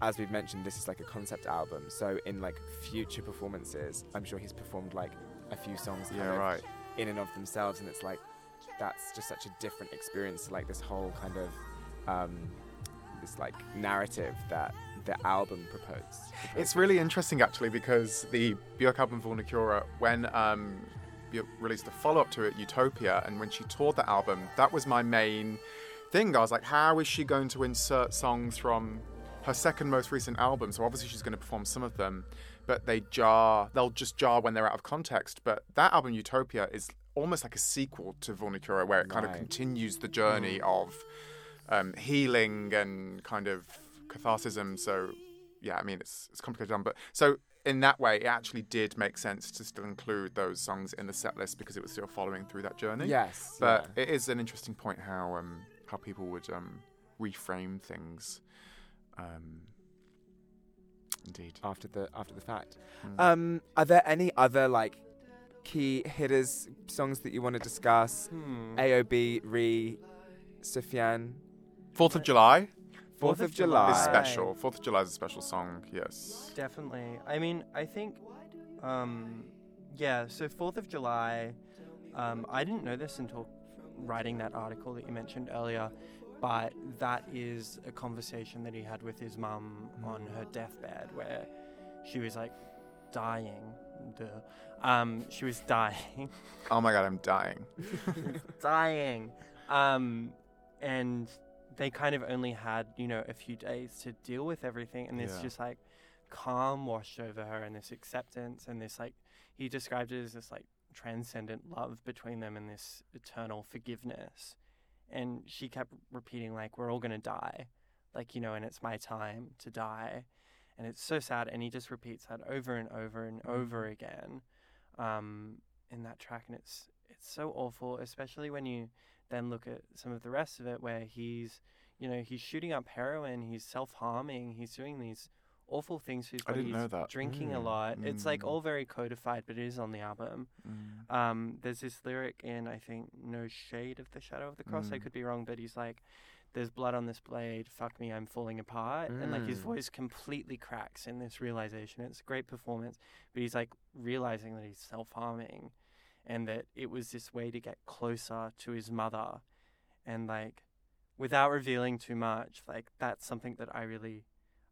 as we've mentioned, this is like a concept album. So in like future performances, I'm sure he's performed like a few songs Yeah, right. in and of themselves, and it's like that's just such a different experience to like this whole kind of um, this like narrative that the album proposed. It's really interesting actually because the Björk album Vulnicura, when um, Björk released the follow up to it, Utopia, and when she toured the album, that was my main thing. I was like, how is she going to insert songs from her second most recent album? So obviously she's going to perform some of them, but they jar, they'll just jar when they're out of context. But that album, Utopia, is almost like a sequel to Vulnicura, where it kind of continues the journey of um, healing and kind of catharsism. So, yeah, I mean, it's it's complicated, but so in that way, it actually did make sense to still include those songs in the set list because it was still following through that journey. Yes, but yeah. it is an interesting point how um, how people would um, reframe things. Um, indeed. after the after the fact. Mm. Um, are there any other like key hitters songs that you want to discuss? Hmm. AOB, Re, Sufjan, Fourth of July Fourth of July. is special. Fourth of July is a special song. Yes. Definitely. I mean, I think, um, yeah. So Fourth of July, um, I didn't know this until writing that article that you mentioned earlier, but that is a conversation that he had with his mum on her deathbed, where she was like dying. Um, she was dying. Oh my god, I'm dying. dying. Um, and they kind of only had, you know, a few days to deal with everything. And it's Yeah. just like calm washed over her and this acceptance and this, like, he described it as this, like, transcendent love between them and this eternal forgiveness. And she kept repeating, like, we're all going to die. Like, you know, and it's my time to die. And it's so sad. And he just repeats that over and over and over again um, in that track. And it's, it's so awful, especially when you then look at some of the rest of it where he's you know he's shooting up heroin he's self-harming he's doing these awful things to his I didn't he's know that. drinking a Mm. lot it's like Mm. all very codified but it is on the album Mm. um, there's this lyric in i think no shade of the shadow of the cross i Mm. could be wrong but he's like there's blood on this blade fuck me i'm falling apart and like his Mm. voice completely cracks in this realization it's a great performance but he's like realizing that he's self-harming and that it was this way to get closer to his mother and like without revealing too much like that's something that i really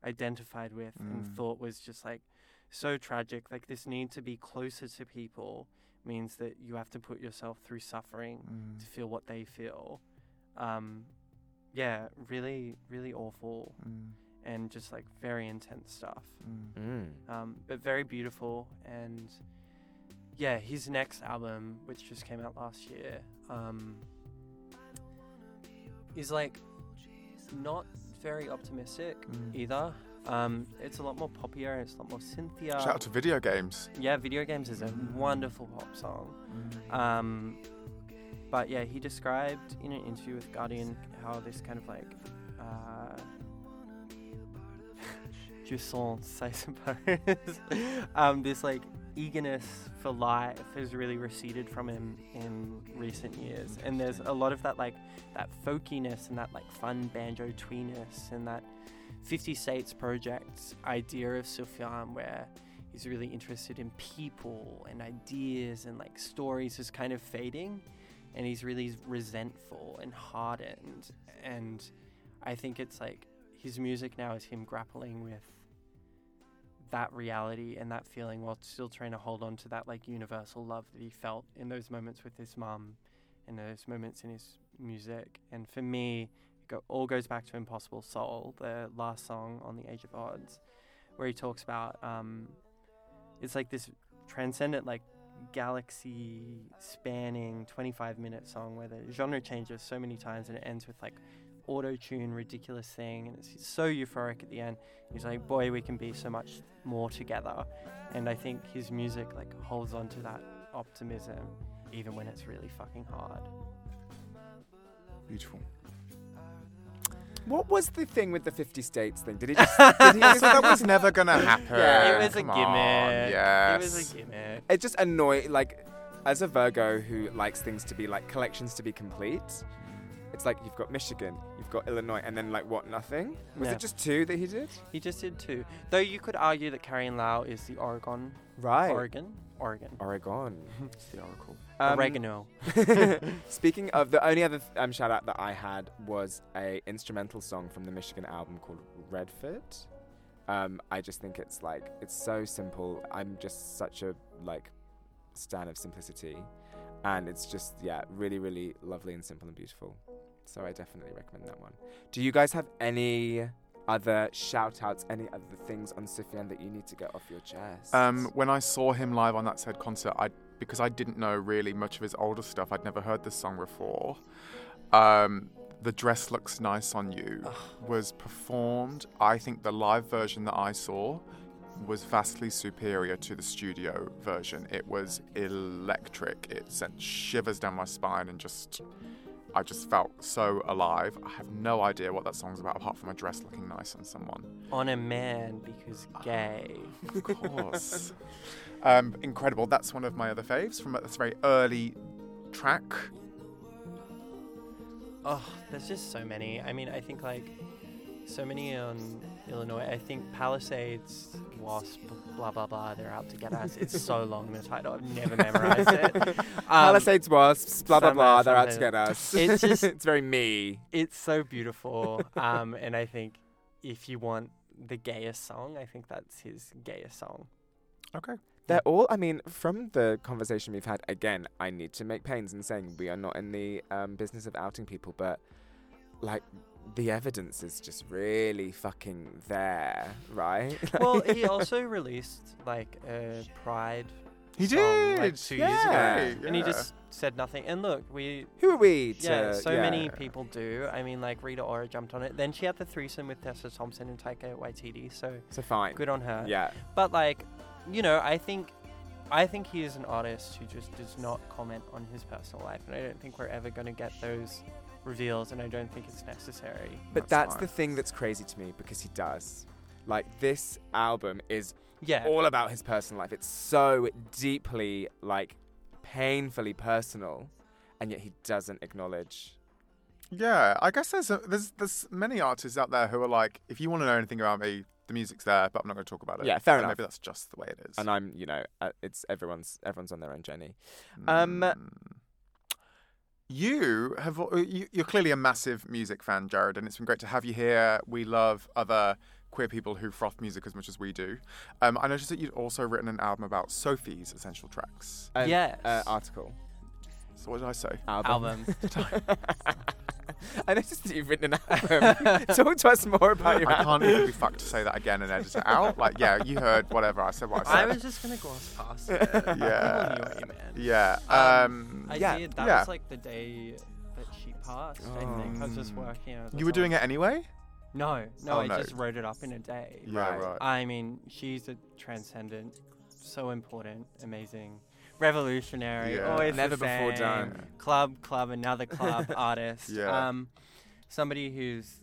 identified with and Mm. thought was just like so tragic like this need to be closer to people means that you have to put yourself through suffering Mm. to feel what they feel um yeah really really awful Mm. and just like very intense stuff Mm. Mm. um, but very beautiful. And yeah, his next album, which just came out last year, um, is like not very optimistic Mm. either. Um, it's a lot more poppier. It's a lot more Cynthia. Shout out to video games. yeah, video games is a wonderful pop song. Um, but yeah, he described in an interview with Guardian how this kind of like uh, jouissance, I suppose, um, this like eagerness for life has really receded from him in recent years, and there's a lot of that like that folkiness and that like fun banjo tweeness and that 50 States Project idea of Sufjan where he's really interested in people and ideas and like stories is kind of fading and he's really resentful and hardened. And i think it's like his music now is him grappling with that reality and that feeling while still trying to hold on to that like universal love that he felt in those moments with his mum in those moments in his music. And for me it go, all goes back to impossible soul the last song on the age of Adz where he talks about um, it's like this transcendent like galaxy spanning 25 minute song where the genre changes so many times and it ends with like auto tune ridiculous thing and it's so euphoric at the end he's like boy we can be so much more together and i think his music like holds on to that optimism even when it's really fucking hard Beautiful. What was the thing with the 50 states thing? Did he just. did he just that was never gonna happen. Yeah. it was a gimmick on, Yes. it was a gimmick it just annoyed like as a virgo who likes things to be like collections to be complete it's like you've got Michigan, you've got Illinois, and then like what? Nothing? Was Yeah. it just two that he did? He just did two. Though you could argue that Carrie Lau is the Oregon. Right. Oregon? Oregon. Oregon. It's the Oracle. Um, Oregano. Speaking of the only other th- um, shout out that I had was a instrumental song from the Michigan album called Redford. Um, I just think it's like it's so simple. I'm just such a like stan of simplicity, and it's just yeah, really really lovely and simple and beautiful. So I definitely recommend that one. Do you guys have any other shout outs, any other things on Sufjan that you need to get off your chest? Um, when I saw him live on that said concert, I because I didn't know really much of his older stuff. I'd never heard this song before. Um, the dress looks nice on you was performed. I think the live version that I saw was vastly superior to the studio version. It was electric. It sent shivers down my spine and just I just felt so alive. I have no idea what that song's about apart from a dress looking nice on someone. On a man because gay. Of course. um, incredible. That's one of my other faves from this very early track. Oh, there's just so many. I mean, I think like so many on Illinois. I think Palisades, Wasp, blah blah blah. They're out to get us. It's so long the title. I've never memorized it. Um, Palisades wasps, blah blah blah. They're out to get us. It's just- it's very me. It's so beautiful. Um, and I think if you want the gayest song, I think that's his gayest song. Okay. They're all. I mean, from the conversation we've had, again, I need to make pains in saying we are not in the um, business of outing people, but like the evidence is just really fucking there, right? Well, he also released like a Pride He song, did. like, two yeah. years ago, Yeah. and he just said nothing. And look, we Who are we? To, yeah, so many people do. I mean, like Rita Ora jumped on it. Then she had the threesome with Tessa Thompson and Taika Waititi. So So fine. good on her. Yeah. But like, you know, I think, I think he is an artist who just does not comment on his personal life, and I don't think we're ever going to get those reveals, and I don't think it's necessary. But That's that's, the thing that's crazy to me because he does. Like this album is Yeah. all about his personal life. It's so deeply, like, painfully personal, and yet he doesn't acknowledge. Yeah, I guess there's a, there's there's many artists out there who are like, if you want to know anything about me, the music's there, but I'm not going to talk about it. Yeah, fair And enough. Maybe that's just the way it is. And I'm, you know, uh, it's everyone's everyone's on their own journey. um, Mm. You have you, you're clearly a massive music fan, Jared, and it's been great to have you here. We love other queer people who froth music as much as we do. Um, I noticed that you'd also written an album about Sophie's essential tracks. An, Yes. Uh, article. So what did I say? Album. Album. I noticed that you've written an album. Talk to us more about your I album. can't even be fucked to say that again and edit it out. Like, yeah, you heard whatever I said. What I I said. was just gonna gloss past it. Yeah. People knew what you yeah. Um, Um, I Yeah, did. That yeah. was like the day that she passed. I think I was just Oh. working. I was you were doing it anyway. No, no, Oh, I no. just wrote it up in a day. Yeah, Right. right. I mean, she's a transcendent, so important, amazing, revolutionary. Yeah. Always the Never before done. Club, club, another club artist. Yeah. Um, somebody who's,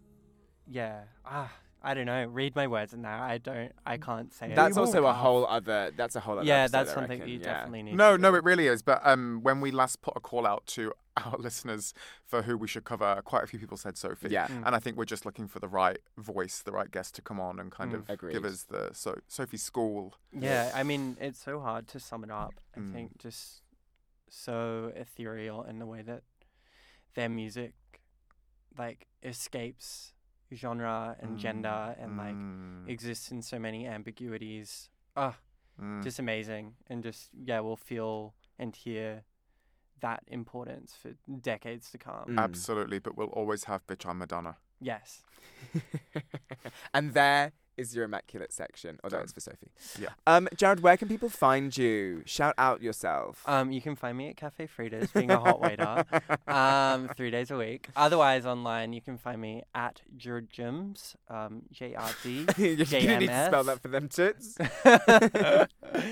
yeah. Ah, I don't know. Read my words in there. I don't. I can't say it. That's will also a whole other. That's a whole other. Yeah, that's something reckon, you yeah. definitely need. No, to no, do. it really is. But um, when we last put a call out to our listeners for who we should cover, quite a few people said Sophie. Yeah. Mm. And I think we're just looking for the right voice, the right guest to come on and kind Mm. of Agreed. give us the so Sophie School. Yeah, I mean, it's so hard to sum it up. I Mm. think just so ethereal in the way that their music like escapes genre and gender and like Mm, exists in so many ambiguities. Ah, mm. just amazing. And just yeah, we'll feel and hear that importance for decades to come. Mm. Absolutely, but we'll always have Bitch I'm Madonna. Yes. and there is your immaculate section. Although Done. it's for Sophie. Yeah. Um, Jared, where can people find you? Shout out yourself. Um, you can find me at Cafe Frida's being a hot waiter. um, three days a week. Otherwise, online, you can find me at Jurjums, um, J R D. You're gonna need to spell JMS. that for them tits.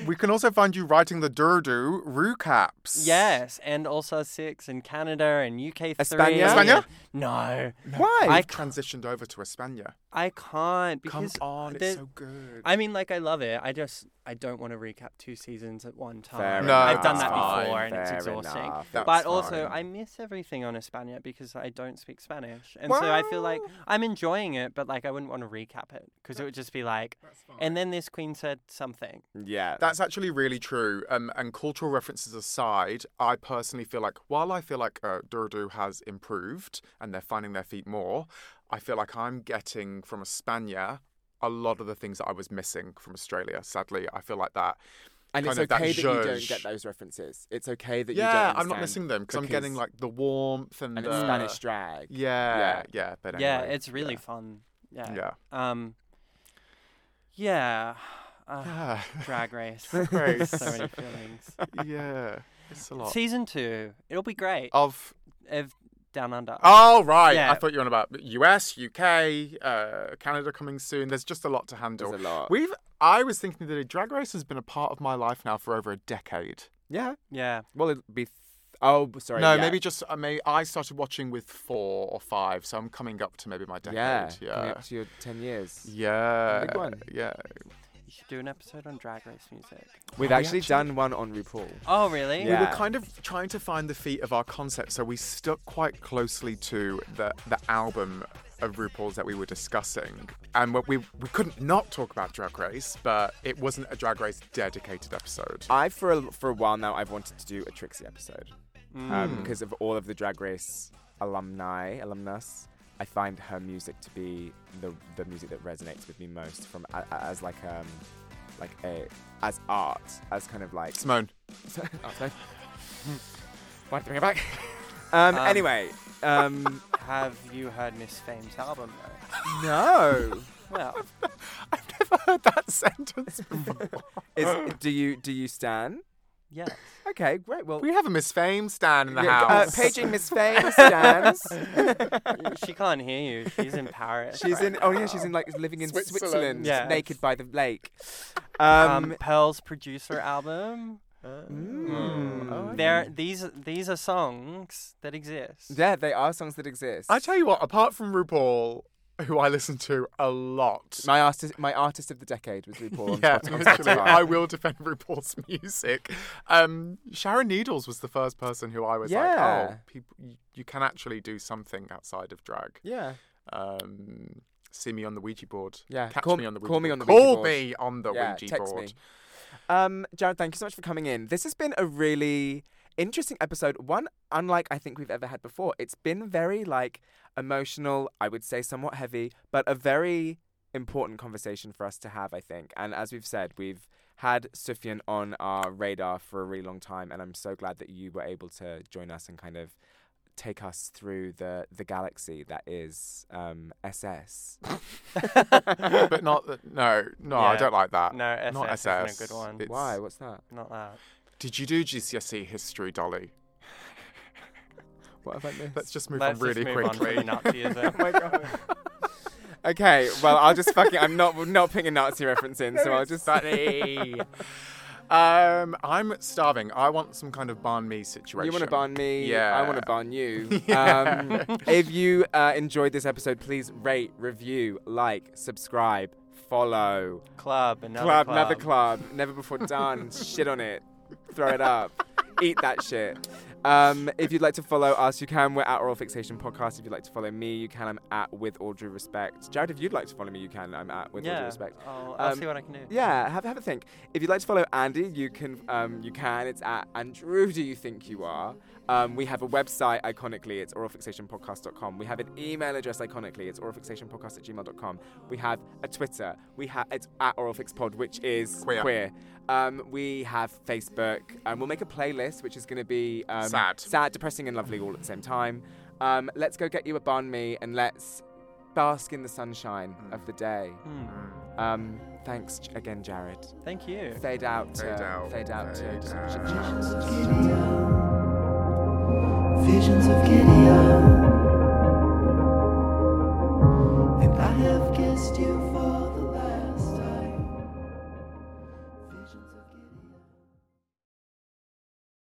we can also find you writing the Durdu recaps. Yes, and also six in Canada and UK three. España? España? No, Why? I I've transitioned over to España. I can't Come because on. It's so good. I mean, like I love it. I just I don't want to recap two seasons at one time. Fair No, I've done that's that fine. before, and it's exhausting. enough. That's but also, fine. I miss everything on Espana because I don't speak Spanish, and so I feel like I'm enjoying it, but like I wouldn't want to recap it because it would just be like, and then this queen said something. Yeah. That's actually really true. Um, and cultural references aside, I personally feel like while I feel like uh, Durdu has improved and they're finding their feet more, I feel like I'm getting from Espana a lot of the things that I was missing from Australia. Sadly, I feel like that. and it's kind of that okay that, you don't get those references. It's okay that you don't yeah, I'm not missing them because I'm getting like the warmth and, and the Spanish drag. Yeah, Yeah. yeah, But yeah, it's really yeah. fun. Yeah. Yeah. Um. Yeah. Uh, Yeah. Drag Race. Drag Race. so many feelings. yeah. It's a lot. Season two. It'll be great. Of If Down Under. Oh right, Yeah. I thought you were on about US, UK, uh, Canada coming soon. There's just a lot to handle. There's a lot. We've. I was thinking that a Drag Race has been a part of my life now for over a decade. yeah. Yeah. Well, it'll be. Th- oh, sorry. no, yeah. maybe just I may. I started watching with four or five, so I'm coming up to maybe my decade. Yeah. Yeah, Coming up to your ten years. yeah, Big one. Yeah, You should do an episode on Drag Race music. We've we actually, actually- done one on RuPaul. Oh, really? Yeah. we were kind of trying to find the feet of our concept, so we stuck quite closely to the the album of RuPaul's that we were discussing, and what we we couldn't not talk about Drag Race, but it wasn't a Drag Race dedicated episode. I for a, for a while now I've wanted to do a Trixie episode Mm. um, because of all of the Drag Race alumni alumnus. I find her music to be the the music that resonates with me most from a, a- as like um like a as art as kind of like Simone, oh, sorry. Why bring it back? Um, Um, anyway, um, Have you heard Miss Fame's album though? no. Well, I've never heard that sentence before. Is do you do you stan? Yeah. Okay, great. Well, we have a Miss Fame stand in the yeah, uh, house. paging Miss Fame stands. she can't hear you. She's in Paris. She's right in. Oh yeah, now. she's in like living in Switzerland. Switzerland, Yeah. naked by the lake. Um, Um, Pearl's producer album. mm, oh, There, these these are songs that exist. yeah, they are songs that exist. I tell you what, apart from RuPaul, who I listen to a lot. my artist, my artist of the decade was RuPaul. Yeah, literally. I will defend RuPaul's music. Um, Sharon Needles was the first person who I was like, oh, people, you, you can actually do something outside of drag. yeah, Um, see me on the Ouija board. yeah. Catch call me on the Ouija call me board. on the Call Ouija board. me on the yeah, Ouija text board. me. Um, Jared, thank you so much for coming in. This has been a really interesting episode. One unlike I think we've ever had before. It's been very like emotional. I would say somewhat heavy, but a very important conversation for us to have. I think, and as we've said, we've had Sufjan on our radar for a really long time, and I'm so glad that you were able to join us and kind of take us through the the galaxy that is um, SS. but not the, no, no, I don't like that. No, SS, not isn't a SS. good one. It's- Why? What's that? Not that. Did you do GCSE history, Dolly? What have I missed? Let's just move Let's on really move quickly. on from Nazism. Oh my god. okay, well I'll just fucking I'm not not putting a Nazi reference in, so I'll just funny. um, I'm starving. I want some kind of banh mi situation. You want to ban me? Yeah. I want to ban you. Yeah. Um, if you uh, enjoyed this episode, please rate, review, like, subscribe, follow. Club, another club, club. another club. Never before done. Shit on it. Throw it up. Eat that shit. Um, if you'd like to follow us, you can. We're at Aural Fixation Podcast. If you'd like to follow me, you can. I'm at With All Due Respect. Jared, if you'd like to follow me, you can. I'm at With All Due Respect. I'll, I'll Um, see what I can do. Yeah, have have a think. If you'd like to follow Andy, you can. Um, you can. It's at Andrew. Do you think you are? Um, we have a website, iconically, it's auralfixationpodcast.com. We have an email address, iconically, it's auralfixationpodcast at gmail.com. We have a Twitter, we have it's at auralfixpod, which is Queer. Um, we have Facebook, and we'll make a playlist, which is going to be um, Sad. sad, depressing, and lovely all at the same time. Um, let's go get you a banh mi, and let's bask in the sunshine of the day. Um, thanks again, Jared. Thank you. Fade out. Fade to, out, Fade out. fade to, out. Visions of Gideon.